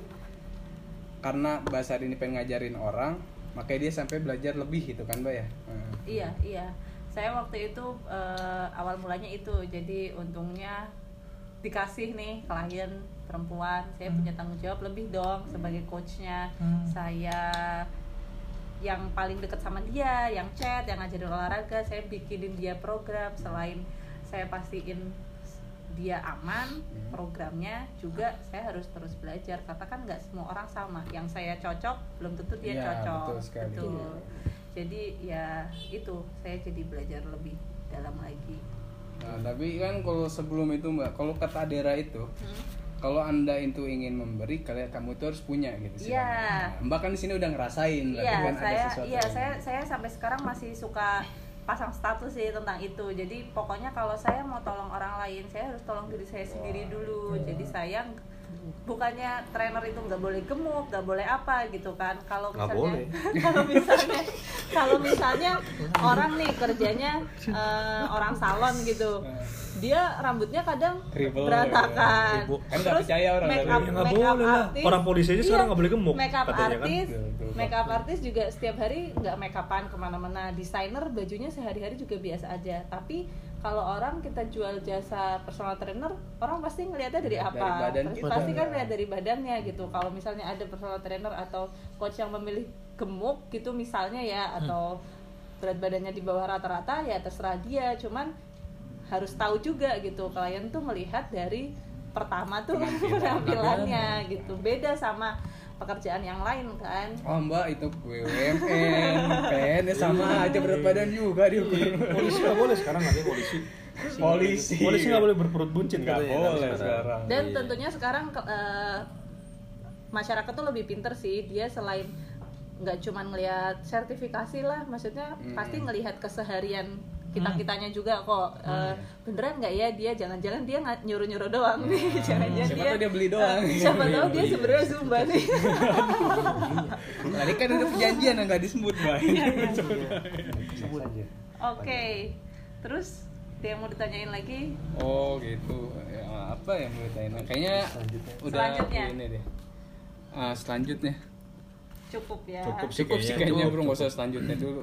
karena bahasa ini pengen ngajarin orang makanya dia sampai belajar lebih gitu kan mbak ya Nah. Iya, iya. Saya waktu itu eh, awal mulanya itu. Jadi untungnya dikasih nih klien perempuan, saya punya tanggung jawab lebih dong sebagai coachnya. Hmm. Saya yang paling dekat sama dia, yang chat, yang ngajarin olahraga, saya bikinin dia program selain saya pastiin dia aman programnya juga saya harus terus belajar. Karena kan nggak semua orang sama. Yang saya cocok belum tentu dia Iya, cocok. betul sekali. Betul. jadi ya itu. Saya jadi belajar lebih dalam lagi. Nah, tapi kan kalau sebelum itu mbak kalau kata Dera itu kalau anda itu ingin memberi kalian kamu itu harus punya gitu sih Iya. Nah, mbak kan di sini udah ngerasain Iya, kan ada saya sesuatu iya saya saya sampai sekarang masih suka pasang status sih tentang itu. Jadi pokoknya kalau saya mau tolong orang lain, saya harus tolong diri saya sendiri dulu. Jadi saya ng- bukannya trainer itu nggak boleh gemuk, nggak boleh apa gitu kan. Kalau misalnya kalau misalnya kalau misalnya orang nih kerjanya eh, orang salon gitu. Dia rambutnya kadang Kriwel, berantakan. Ibu. Kan nggak percaya orang make up, Ya, make up boleh lah. artis- Orang polisi aja sekarang nggak boleh gemuk, Make up katanya kan. artis, Betul, betul. make up artis juga setiap hari nggak make upan ke mana-mana. Desainer bajunya sehari-hari juga biasa aja. Tapi kalau orang kita jual jasa personal trainer, orang pasti ngelihatnya dari Dari apa? badan pasti, kan lihat dari badannya gitu. Kalau misalnya ada personal trainer atau coach yang memilih gemuk gitu misalnya ya atau berat badannya di bawah rata-rata ya terserah dia. Cuman harus tahu juga gitu klien tuh melihat dari pertama tuh penampilannya gitu beda sama pekerjaan yang lain kan Oh mbak itu BUMN, PNS sama aja berat badan juga diukur. polisi nggak boleh sekarang nggak ada polisi Polisi. polisi nggak boleh berperut buncit Nggak boleh sekarang. dan Iya. tentunya sekarang eh, masyarakat tuh lebih pinter sih dia selain nggak cuman ngelihat sertifikasi lah maksudnya Hmm. pasti ngelihat keseharian kita kitanya juga kok eh, beneran nggak ya dia jangan-jangan dia nggak nyuruh-nyuruh doang nih jangan-jangan Siapa tahu dia beli doang. eh, siapa tahu dia sebenarnya zumba nih Tadi kan ada perjanjian yang nggak disebut mbak. oke terus ada yang mau ditanyain lagi Oh gitu. Ya, apa yang mau ditanyain? Kayaknya udah Selanjutnya. ini deh. Ah, selanjutnya. Cukup ya Cukup sih Cukup sih kayaknya. kayaknya bro, nggak usah selanjutnya dulu.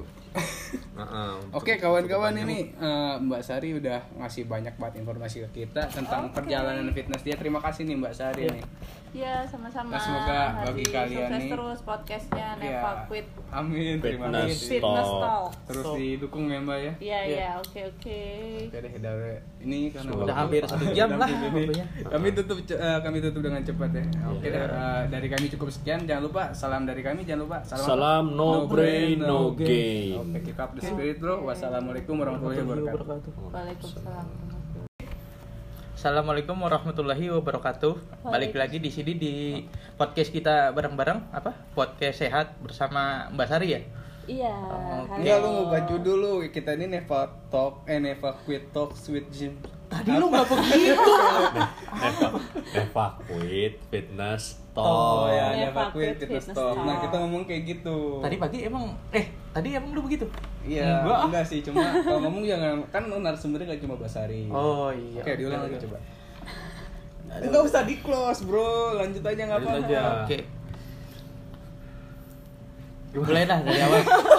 Heeh, Oke kawan-kawan ini eh, Mbak Sari udah ngasih banyak banget informasi ke kita tentang Oke. perjalanan fitness dia. Terima kasih nih Mbak Sari nih. Ya, sama-sama. Nah, semoga bagi kalian sukses nih- terus podcastnya Neva Iya. Quit Amin. Terima Fitness kasih. Fitness Talk. Talk. Terus didukung ya Mbak ya. Iya, iya, oke, oke. Oke ini karena Udah waktu- hampir satu jam lah. Kami tutup eh, kami tutup dengan cepat ya. Oke deh, eh, dari kami cukup sekian. Jangan lupa salam dari kami. Jangan lupa salam. Salam no brain, no gain. Oke, keep up the spirit bro. Wassalamualaikum warahmatullahi wabarakatuh. Waalaikumsalam. Assalamualaikum warahmatullahi wabarakatuh. Balik lagi di sini di podcast kita bareng-bareng apa? Podcast sehat bersama Mbak Sari ya. Iya. Oke. Enggak lu mau baju dulu. Kita ini Neva Talk, eh Neva Quit Talk Sweet Gym. Tadi lu nggak begitu. Eva- evacuate fitness talk Oh ya, Quit Fitness Talk. Nah, kita ngomong kayak gitu. Tadi pagi emang eh tadi emang lu begitu? Iya, Enggak, ah. enggak sih, cuma kalau ngomong jangan kan narasumbernya gak cuma Basari. Oh iya. Oke, diulang lagi coba. Enggak usah di close, Bro. Lanjut aja enggak Lanjut apa-apa. aja. Oke. Mulai dah dari awal.